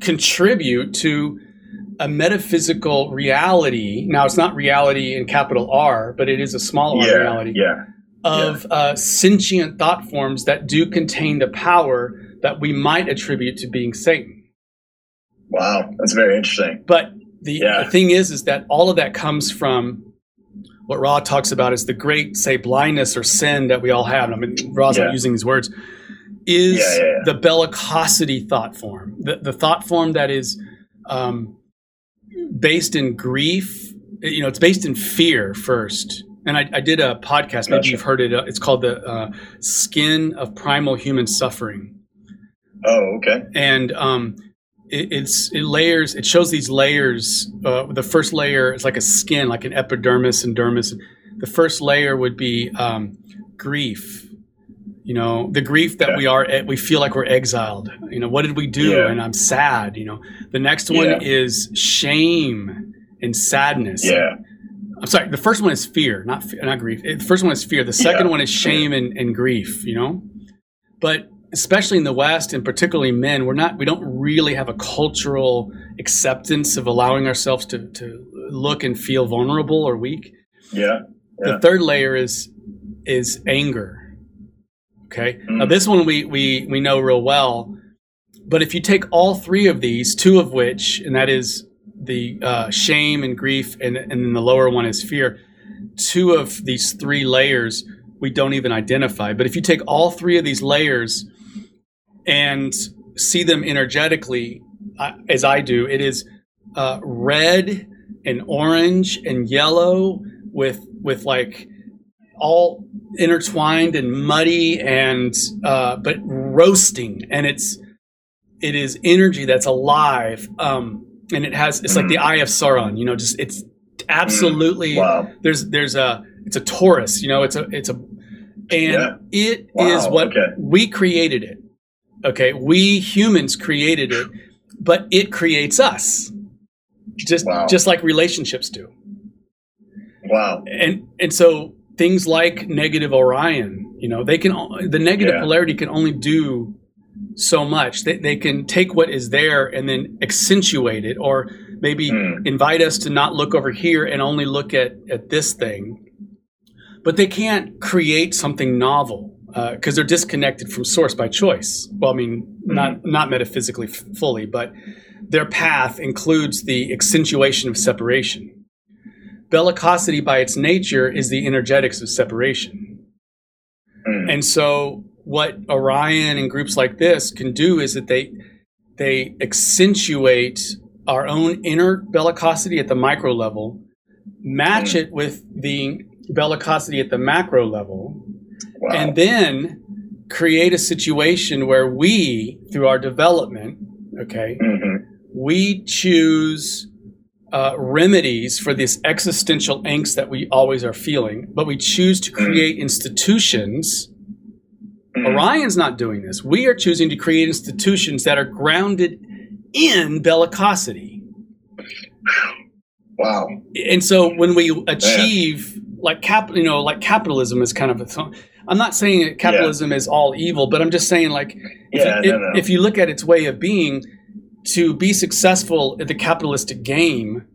contribute to a metaphysical reality. Now, it's not reality in capital R, but it is a small yeah, reality yeah, of yeah. Uh, sentient thought forms that do contain the power that we might attribute to being Satan. Wow, that's very interesting. But the, the thing is, is that all of that comes from what Ra talks about is the great, say, blindness or sin that we all have. I mean, Ra's not using these words. Is the bellicosity thought form, the, the thought form that is um, based in grief. You know, it's based in fear first. And I, I did a podcast. Maybe gotcha. you've heard it. It's called the uh, Skin of Primal Human Suffering. Oh, okay. And um, it, it's it layers. It shows these layers. Uh, the first layer is like a skin, like an epidermis and dermis. The first layer would be um, grief. You know, the grief that yeah. we are, eh, we feel like we're exiled. You know, what did we do? Yeah. And I'm sad. You know, the next one yeah. is shame and sadness. Yeah. I'm sorry. The first one is fear, not not grief. Eh, the first one is fear. The second one is shame and, and grief. You know, but especially in the West and particularly men, we're not we don't really have a cultural acceptance of allowing ourselves to to look and feel vulnerable or weak. Yeah. yeah. The third layer is is anger. Okay. Mm. Now this one we we we know real well. But if you take all three of these, two of which, and that is the uh, shame and grief, and, and then the lower one is fear, two of these three layers we don't even identify. But if you take all three of these layers and see them energetically, uh, as I do, it is uh, red and orange and yellow with with like all intertwined and muddy and uh, but roasting and it's it is energy that's alive um, and it has it's like the eye of Sauron you know just it's absolutely wow. there's there's a it's a torus you know it's a it's a and yeah. it wow. is what okay. we created it okay we humans created it but it creates us just wow. just like relationships do wow and and so things like negative Orion, you know, they can the negative yeah. polarity can only do so much. They, they can take what is there and then accentuate it, or maybe mm. invite us to not look over here and only look at at this thing. But they can't create something novel because uh, they're disconnected from source by choice. Well, I mean, mm. not not metaphysically f- fully, but their path includes the accentuation of separation bellicosity by its nature is the energetics of separation. Mm. And so what Orion and groups like this can do is that they they accentuate our own inner bellicosity at the micro level, match mm. it with the bellicosity at the macro level, wow. and then create a situation where we, through our development, okay, mm-hmm. we choose uh, remedies for this existential angst that we always are feeling, but we choose to create institutions. Mm-hmm. Orion's not doing this. We are choosing to create institutions that are grounded in bellicosity. Wow. And so when we achieve like cap, you know, like capitalism is kind of a. I'm not saying that capitalism yeah. is all evil, but I'm just saying like if, yeah, you, no, no. if you look at its way of being, to be successful at the capitalistic game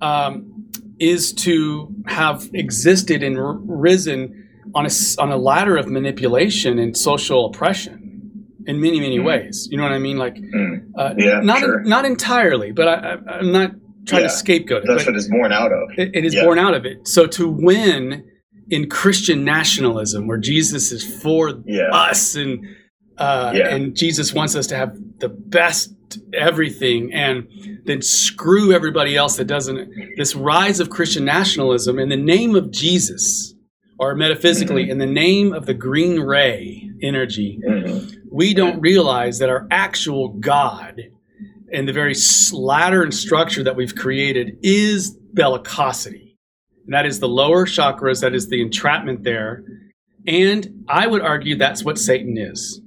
um, is to have existed and r- risen on a, on a ladder of manipulation and social oppression in many many mm. ways. You know what I mean? Like, mm. uh, yeah, not sure. not entirely, but I, am not trying yeah, to scapegoat it. That's what it's born out of. It, it is yeah. born out of it. So to win in Christian nationalism, where Jesus is for yeah. us and uh, and Jesus wants us to have the best everything and then screw everybody else that doesn't. This rise of Christian nationalism in the name of Jesus, or metaphysically Mhm. in the name of the green ray energy, Mhm. we don't realize that our actual God and the very ladder and structure that we've created is bellicosity. And that is the lower chakras, that is the entrapment there. And I would argue that's what Satan is.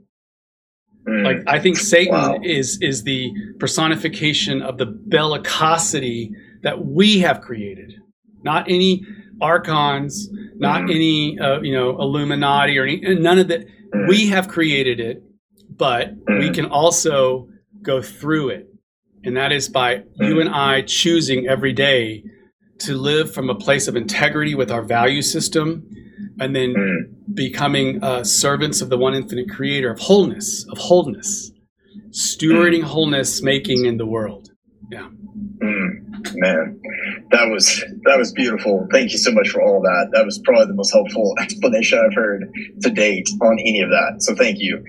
Mm. Like I think Satan Wow. is is the personification of the bellicosity that we have created, not any archons, not Mhm. any uh, you know Illuminati or any, none of that. Mm. We have created it, but we Mhm. can also go through it, and that is by you Mhm. and I choosing every day to live from a place of integrity with our value system, and then Mm. becoming uh, servants of the one infinite creator of wholeness, of wholeness, stewarding wholeness, making in the world. Mm, man, that was that was beautiful. Thank you so much for all that. That was probably the most helpful explanation I've heard to date on any of that. So thank you,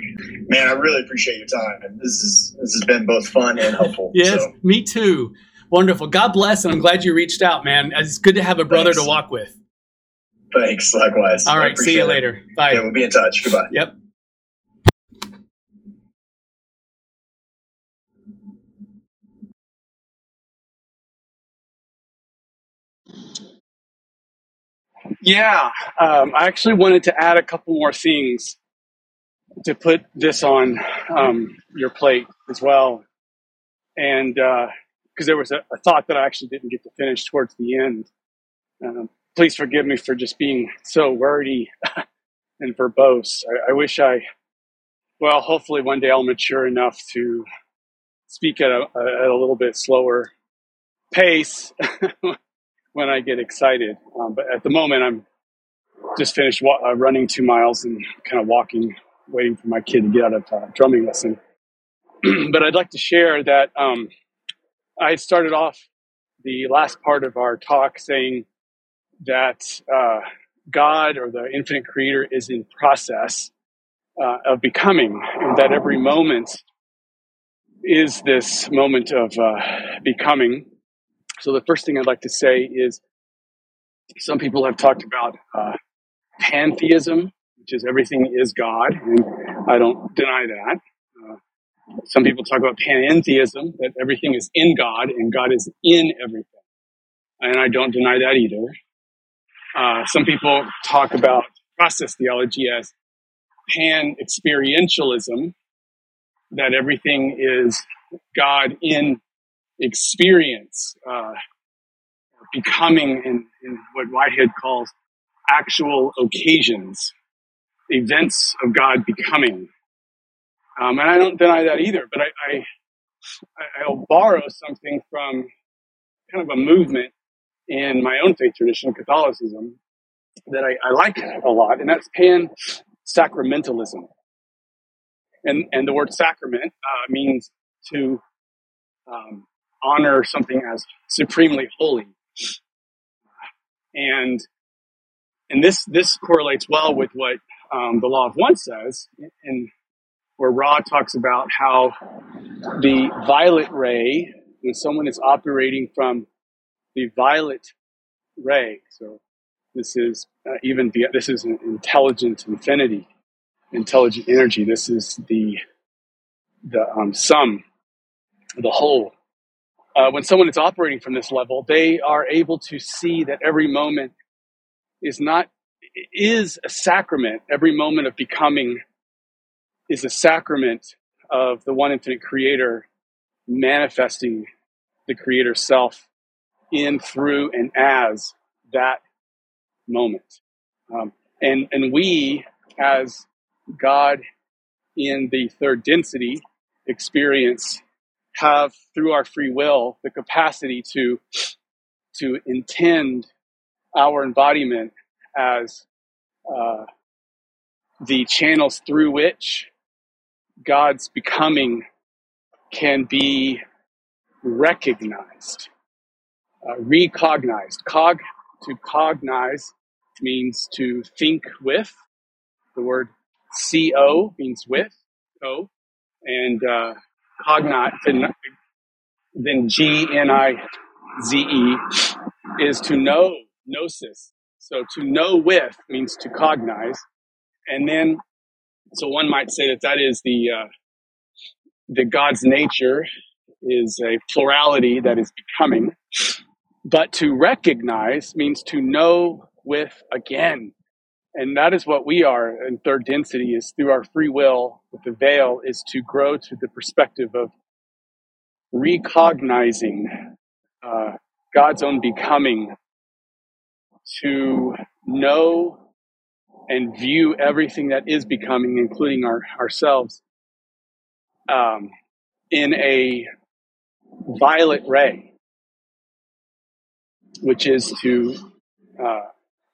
man. I really appreciate your time. This is this has been both fun and helpful. Yes, So, me too. Wonderful. God bless, and I'm glad you reached out, man. It's good to have a brother Thanks. to walk with. Thanks. Likewise. All right. See you it. later. Bye. Yeah, we'll be in touch. Goodbye. Yep. Yeah, um, I actually wanted to add a couple more things to put this on um, your plate as well, and because there was a, a thought that I actually didn't get to finish towards the end. Um, please forgive me for just being so wordy and verbose. I, I wish I, well, hopefully one day I'll mature enough to speak at a, at a little bit slower pace when I get excited. Um, but at the moment, I'm just finished wa- uh, running two miles and kind of walking, waiting for my kid to get out of uh, drumming lesson. but I'd like to share that um, I started off the last part of our talk saying that uh, God or the infinite creator is in process uh, of becoming, and that every moment is this moment of uh, becoming. So the first thing I'd like to say is some people have talked about uh, pantheism, which is everything is God, and I don't deny that. Uh, some people talk about panentheism, that everything is in God and God is in everything, and I don't deny that either. Uh, some people talk about process theology as pan experientialism, that everything is God in experience, uh, becoming in, in what Whitehead calls actual occasions, events of God becoming. Um, and I don't deny that either, but I, I, I'll borrow something from kind of a movement in my own faith tradition, Catholicism, that I, I like a lot, and that's pan sacramentalism. And, and the word sacrament uh, means to um, honor something as supremely holy. And and this this correlates well with what um, the law of one says, and where Ra talks about how the violet ray, when someone is operating from the violet ray, so this is uh, even the, this is an intelligent infinity, intelligent energy. This is the the um, sum, the whole. Uh, when someone is operating from this level, they are able to see that every moment is not is a sacrament. Every moment of becoming is a sacrament of the one infinite creator manifesting the creator self in, through, and as that moment. Um, and, and we, as God in the third density experience, have through our free will the capacity to, to intend our embodiment as uh, the channels through which God's becoming can be recognized, uh, recognized. Cog to cognize means to think with. The word co means with, co, and uh, cognite. Then, then G N I Z E is to know, gnosis. So to know with means to cognize, and then so one might say that that is the uh, the God's nature is a plurality that is becoming, but to recognize means to know with again, and that is what we are in third density is through our free will with the veil is to grow to the perspective of recognizing uh, God's own becoming to know and view everything that is becoming, including our, ourselves, um, in a violet ray, which is to uh,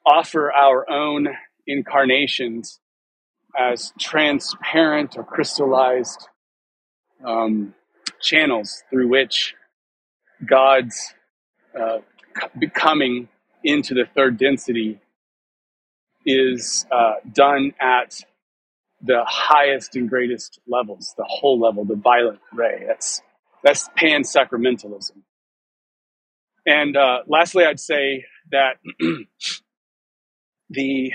offer our own incarnations as transparent or crystallized um, channels through which God's uh, becoming into the third density is uh, done at the highest and greatest levels, the whole level, the violet ray. That's that's pan sacramentalism. And uh, lastly, I'd say that the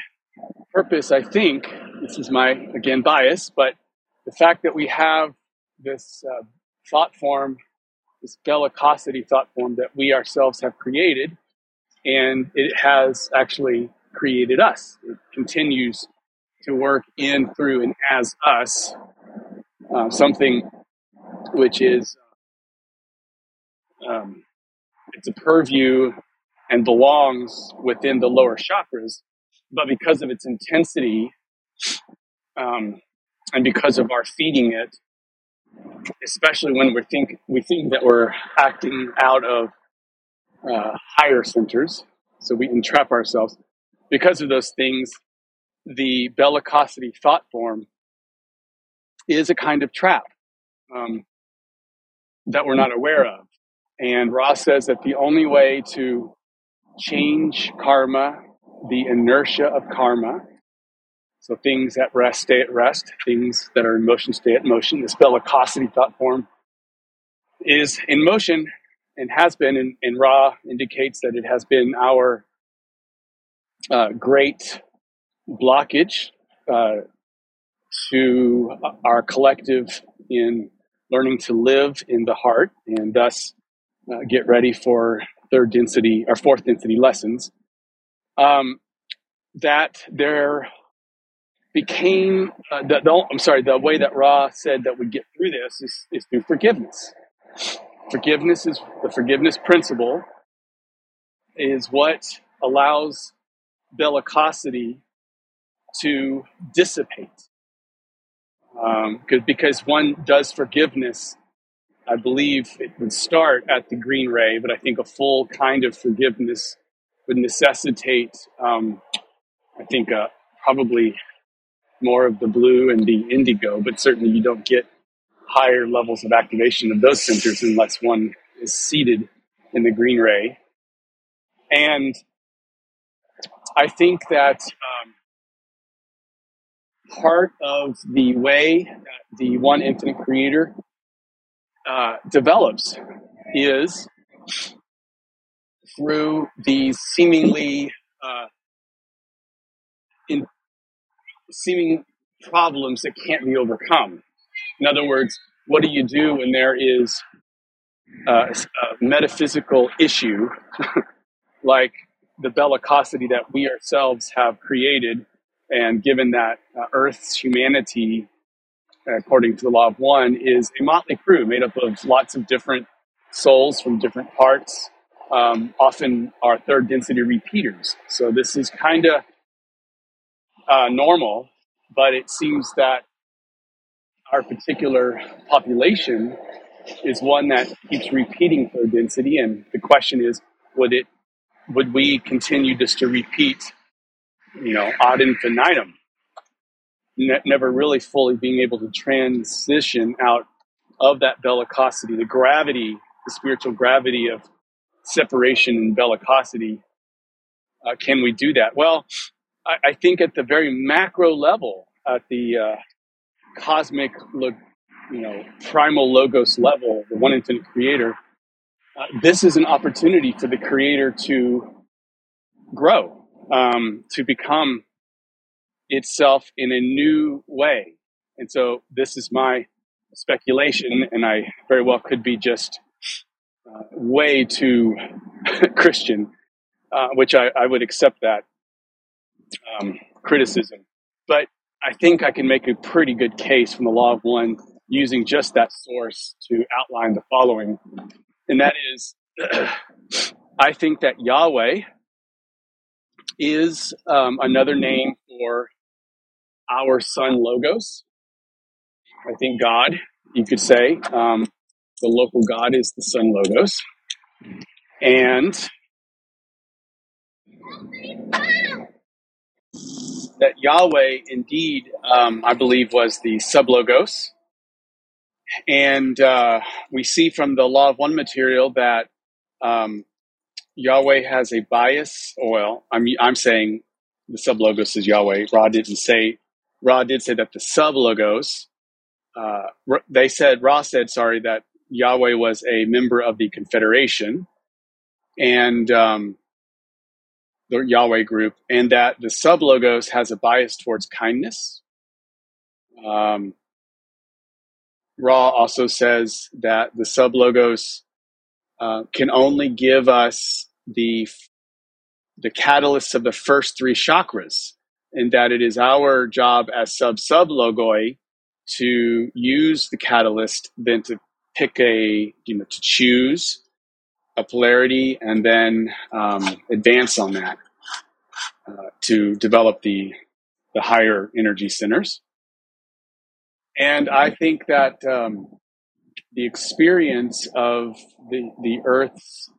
purpose, I think, this is my again bias, but the fact that we have this uh, thought form, this bellicosity thought form that we ourselves have created, and it has actually created us. It continues to work in, through, and as us, uh, something which is um, it's a purview and belongs within the lower chakras, but because of its intensity um, and because of our feeding it, especially when we think we think that we're acting out of uh, higher centers, so we entrap ourselves. Because of those things, the bellicosity thought form is a kind of trap um, that we're not aware of. And Ra says that the only way to change karma, the inertia of karma, so things at rest stay at rest, things that are in motion stay at motion. This bellicosity thought form is in motion and has been, and, and Ra indicates that it has been our uh, great blockage uh, to our collective in learning to live in the heart and thus uh, get ready for third density or fourth density lessons. Um, that there became uh, the, the, I'm sorry, the way that Ra said that we get through this is, is through forgiveness. Forgiveness is the forgiveness principle is what allows bellicosity to dissipate. Um, because one does forgiveness, I believe it would start at the green ray, but I think a full kind of forgiveness would necessitate, um, I think, uh, probably more of the blue and the indigo, but certainly you don't get higher levels of activation of those centers unless one is seated in the green ray. And I think that um, part of the way that the one infinite creator uh, develops is through these seemingly uh, in seeming problems that can't be overcome. In other words, what do you do when there is uh, a metaphysical issue like the bellicosity that we ourselves have created? And given that uh, Earth's humanity, according to the law of one, is a motley crew made up of lots of different souls from different parts, um, often are third density repeaters. So this is kind of uh, normal, but it seems that our particular population is one that keeps repeating third density, and the question is, would it, would we continue just to repeat, you know, ad infinitum, ne- never really fully being able to transition out of that bellicosity, the gravity, the spiritual gravity of separation and bellicosity? Uh, can we do that? Well, I, I, think at the very macro level, at the uh, cosmic, you know, primal logos level, the one infinite creator, uh, this is an opportunity for the creator to grow um, to become itself in a new way. And so this is my speculation, and I very well could be just uh, way too Christian, uh, which I, I, would accept that um, criticism. But I think I can make a pretty good case from the Law of One using just that source to outline the following. And that is, I think that Yahweh is um, another name for our Sun Logos. I think God, you could say, um, the local God is the Sun Logos. And that Yahweh indeed, um, I believe, was the sublogos. And uh, we see from the Law of One material that um, Yahweh has a bias. Well, I'm I'm saying the sublogos is Yahweh. Ra didn't say. Ra did say that the sublogos. Uh, they said Ra said sorry that Yahweh was a member of the Confederation, and um, the Yahweh group, and that the sublogos has a bias towards kindness. Um, Ra also says that the sublogos uh, can only give us the the catalysts of the first three chakras, and that it is our job as sub sub logoi to use the catalyst, then to pick a you know to choose a polarity and then um, advance on that uh, to develop the the higher energy centers. And I think that um, the experience of the the Earth's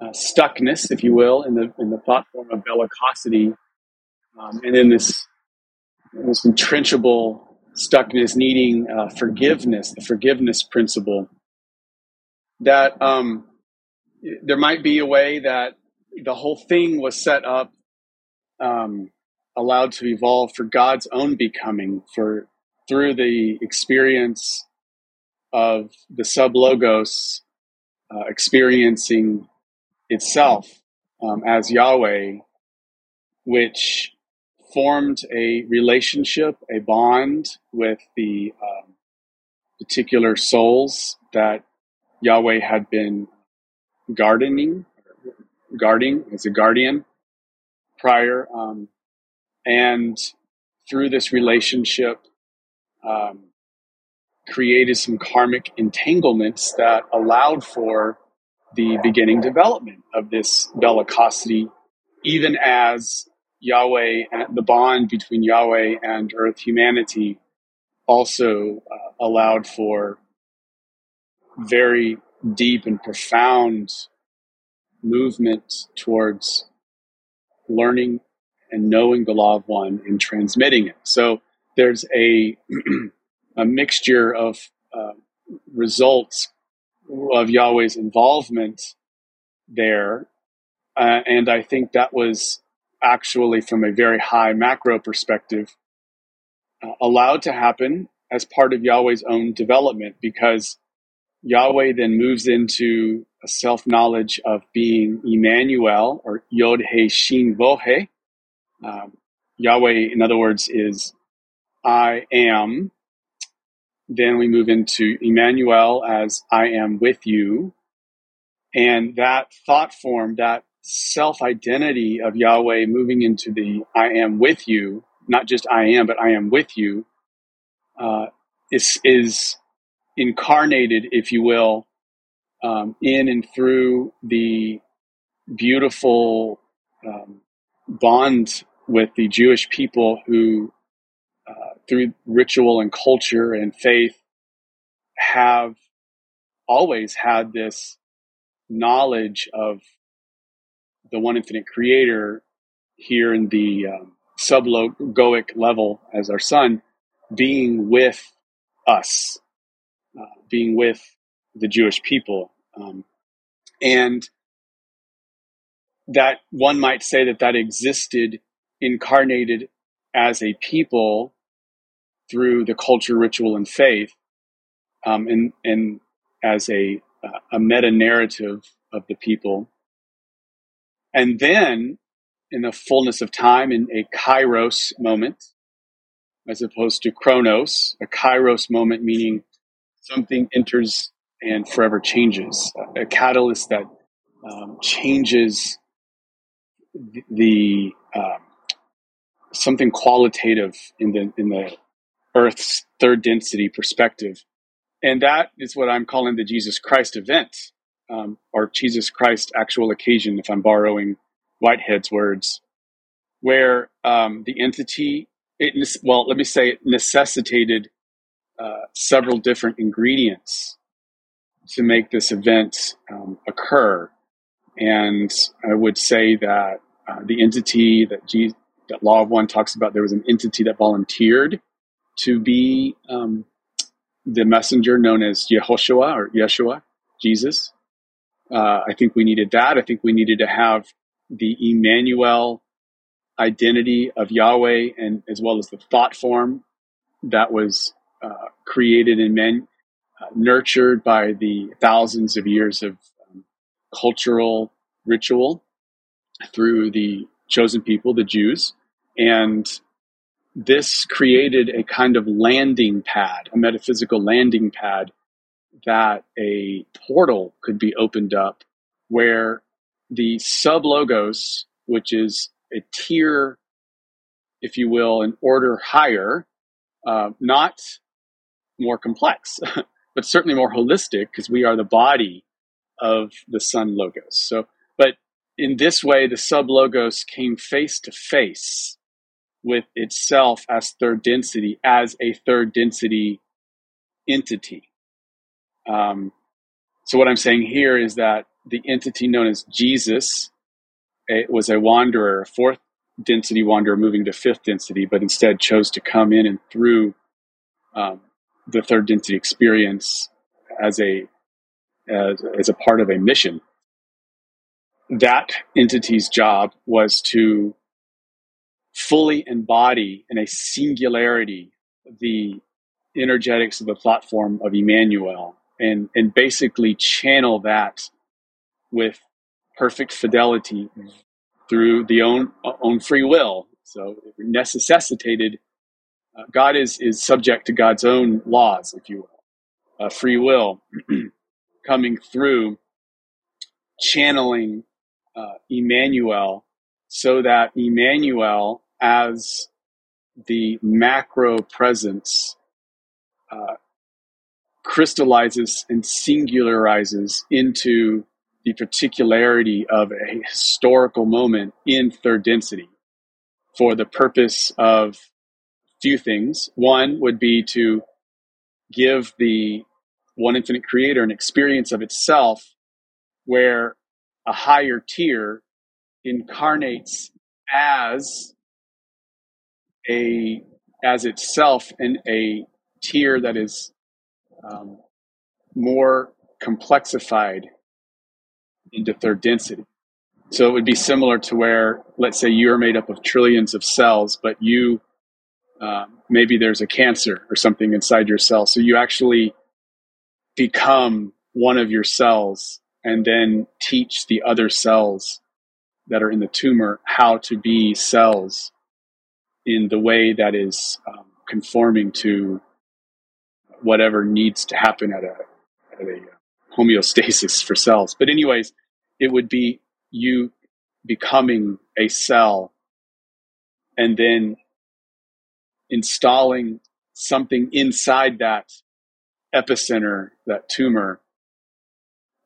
uh, stuckness, if you will, in the in the thought form of bellicosity, um, and in this this entrenchable stuckness, needing uh, forgiveness, the forgiveness principle. That um, there might be a way that the whole thing was set up, um, allowed to evolve for God's own becoming, for through the experience of the sub logos uh, experiencing itself um, as Yahweh, which formed a relationship, a bond with the um, particular souls that Yahweh had been gardening, guarding as a guardian prior. Um, and through this relationship, um, created some karmic entanglements that allowed for the beginning development of this bellicosity, even as Yahweh and the bond between Yahweh and earth humanity also uh, allowed for very deep and profound movement towards learning and knowing the law of one and transmitting it. So there's a a mixture of uh, results of Yahweh's involvement there, uh, and I think that was actually, from a very high macro perspective, uh, allowed to happen as part of Yahweh's own development because Yahweh then moves into a self knowledge of being Emmanuel or Yod He Shin Vo He. Um, Yahweh, in other words, is I am. Then we move into Emmanuel as I am with you. And that thought form, that self identity of Yahweh moving into the I am with you, not just I am, but I am with you, uh, is, is incarnated, if you will, um, in and through the beautiful um, bond with the Jewish people who, through ritual and culture and faith, have always had this knowledge of the one infinite creator here in the um, sublogoic level as our son being with us, uh, being with the Jewish people. Um, and that one might say that that existed incarnated as a people through the culture, ritual, and faith, um, and, and as a, a meta narrative of the people. And then in the fullness of time in a kairos moment, as opposed to chronos, a kairos moment meaning something enters and forever changes, a catalyst that um, changes the, the uh, something qualitative in the in the Earth's third density perspective, and that is what I'm calling the Jesus Christ event, um, or Jesus Christ actual occasion, if I'm borrowing Whitehead's words, where um, the entity, it, well, let me say, it necessitated uh, several different ingredients to make this event um, occur. And I would say that uh, the entity that, G- that Law of One talks about, there was an entity that volunteered to be um, the messenger known as Yehoshua or Yeshua, Jesus. Uh, I think we needed that. I think we needed to have the Emmanuel identity of Yahweh and as well as the thought form that was uh, created and uh, nurtured by the thousands of years of um, cultural ritual through the chosen people, the Jews. And this created a kind of landing pad, a metaphysical landing pad that a portal could be opened up where the sub logos, which is a tier, if you will, an order higher, uh, not more complex, but certainly more holistic because we are the body of the sun logos. So, but in this way, the sub logos came face to face with itself as third density, as a third density entity. Um, so, what I'm saying here is that the entity known as Jesus it was a wanderer, a fourth density wanderer moving to fifth density, but instead chose to come in and through um, the third density experience as a as, as a part of a mission. That entity's job was to fully embody in a singularity the energetics of the platform of Emmanuel and, and basically channel that with perfect fidelity through the own own free will. So necessitated uh, God is is subject to God's own laws, if you will, uh, free will coming through, channeling uh, Emmanuel, so that Emmanuel, as the macro presence, uh, crystallizes and singularizes into the particularity of a historical moment in third density for the purpose of few things. One would be to give the one infinite creator an experience of itself where a higher tier incarnates as a as itself in a tier that is um, more complexified into third density. So it would be similar to where, let's say, you're made up of trillions of cells, but you uh, maybe there's a cancer or something inside your cell. So you actually become one of your cells and then teach the other cells that are in the tumor how to be cells in the way that is um, conforming to whatever needs to happen at a, at a homeostasis for cells. But anyways, it would be you becoming a cell and then installing something inside that epicenter, that tumor,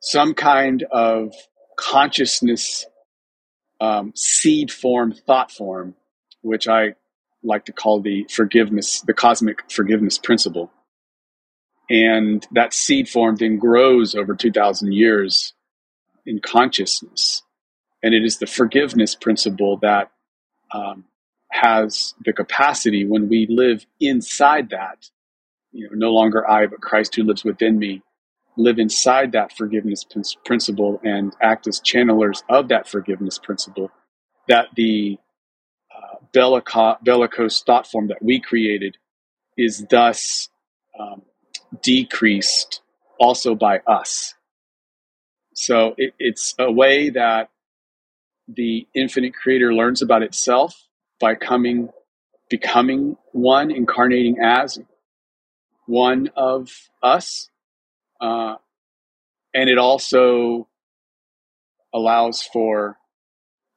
some kind of consciousness um, seed form, thought form, which I like to call the forgiveness, the cosmic forgiveness principle. And that seed form then grows over 2,000 years in consciousness. And it is the forgiveness principle that um, has the capacity when we live inside that, you know, no longer I, but Christ who lives within me, live inside that forgiveness principle and act as channelers of that forgiveness principle, that the uh, bellico- bellicose thought form that we created is thus um, decreased also by us. So it, it's a way that the infinite creator learns about itself by coming, becoming one, incarnating as one of us. Uh, and it also allows for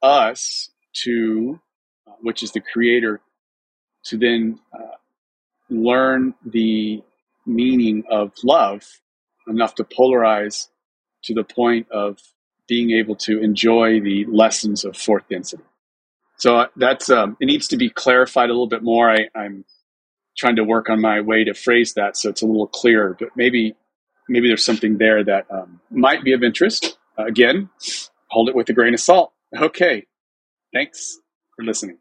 us to, uh, which is the creator, to then uh, learn the meaning of love enough to polarize to the point of being able to enjoy the lessons of fourth density. So uh, that's um, it needs to be clarified a little bit more. I, I'm trying to work on my way to phrase that so it's a little clearer. But maybe maybe there's something there that um, might be of interest. Uh, again, hold it with a grain of salt. Okay, thanks for listening.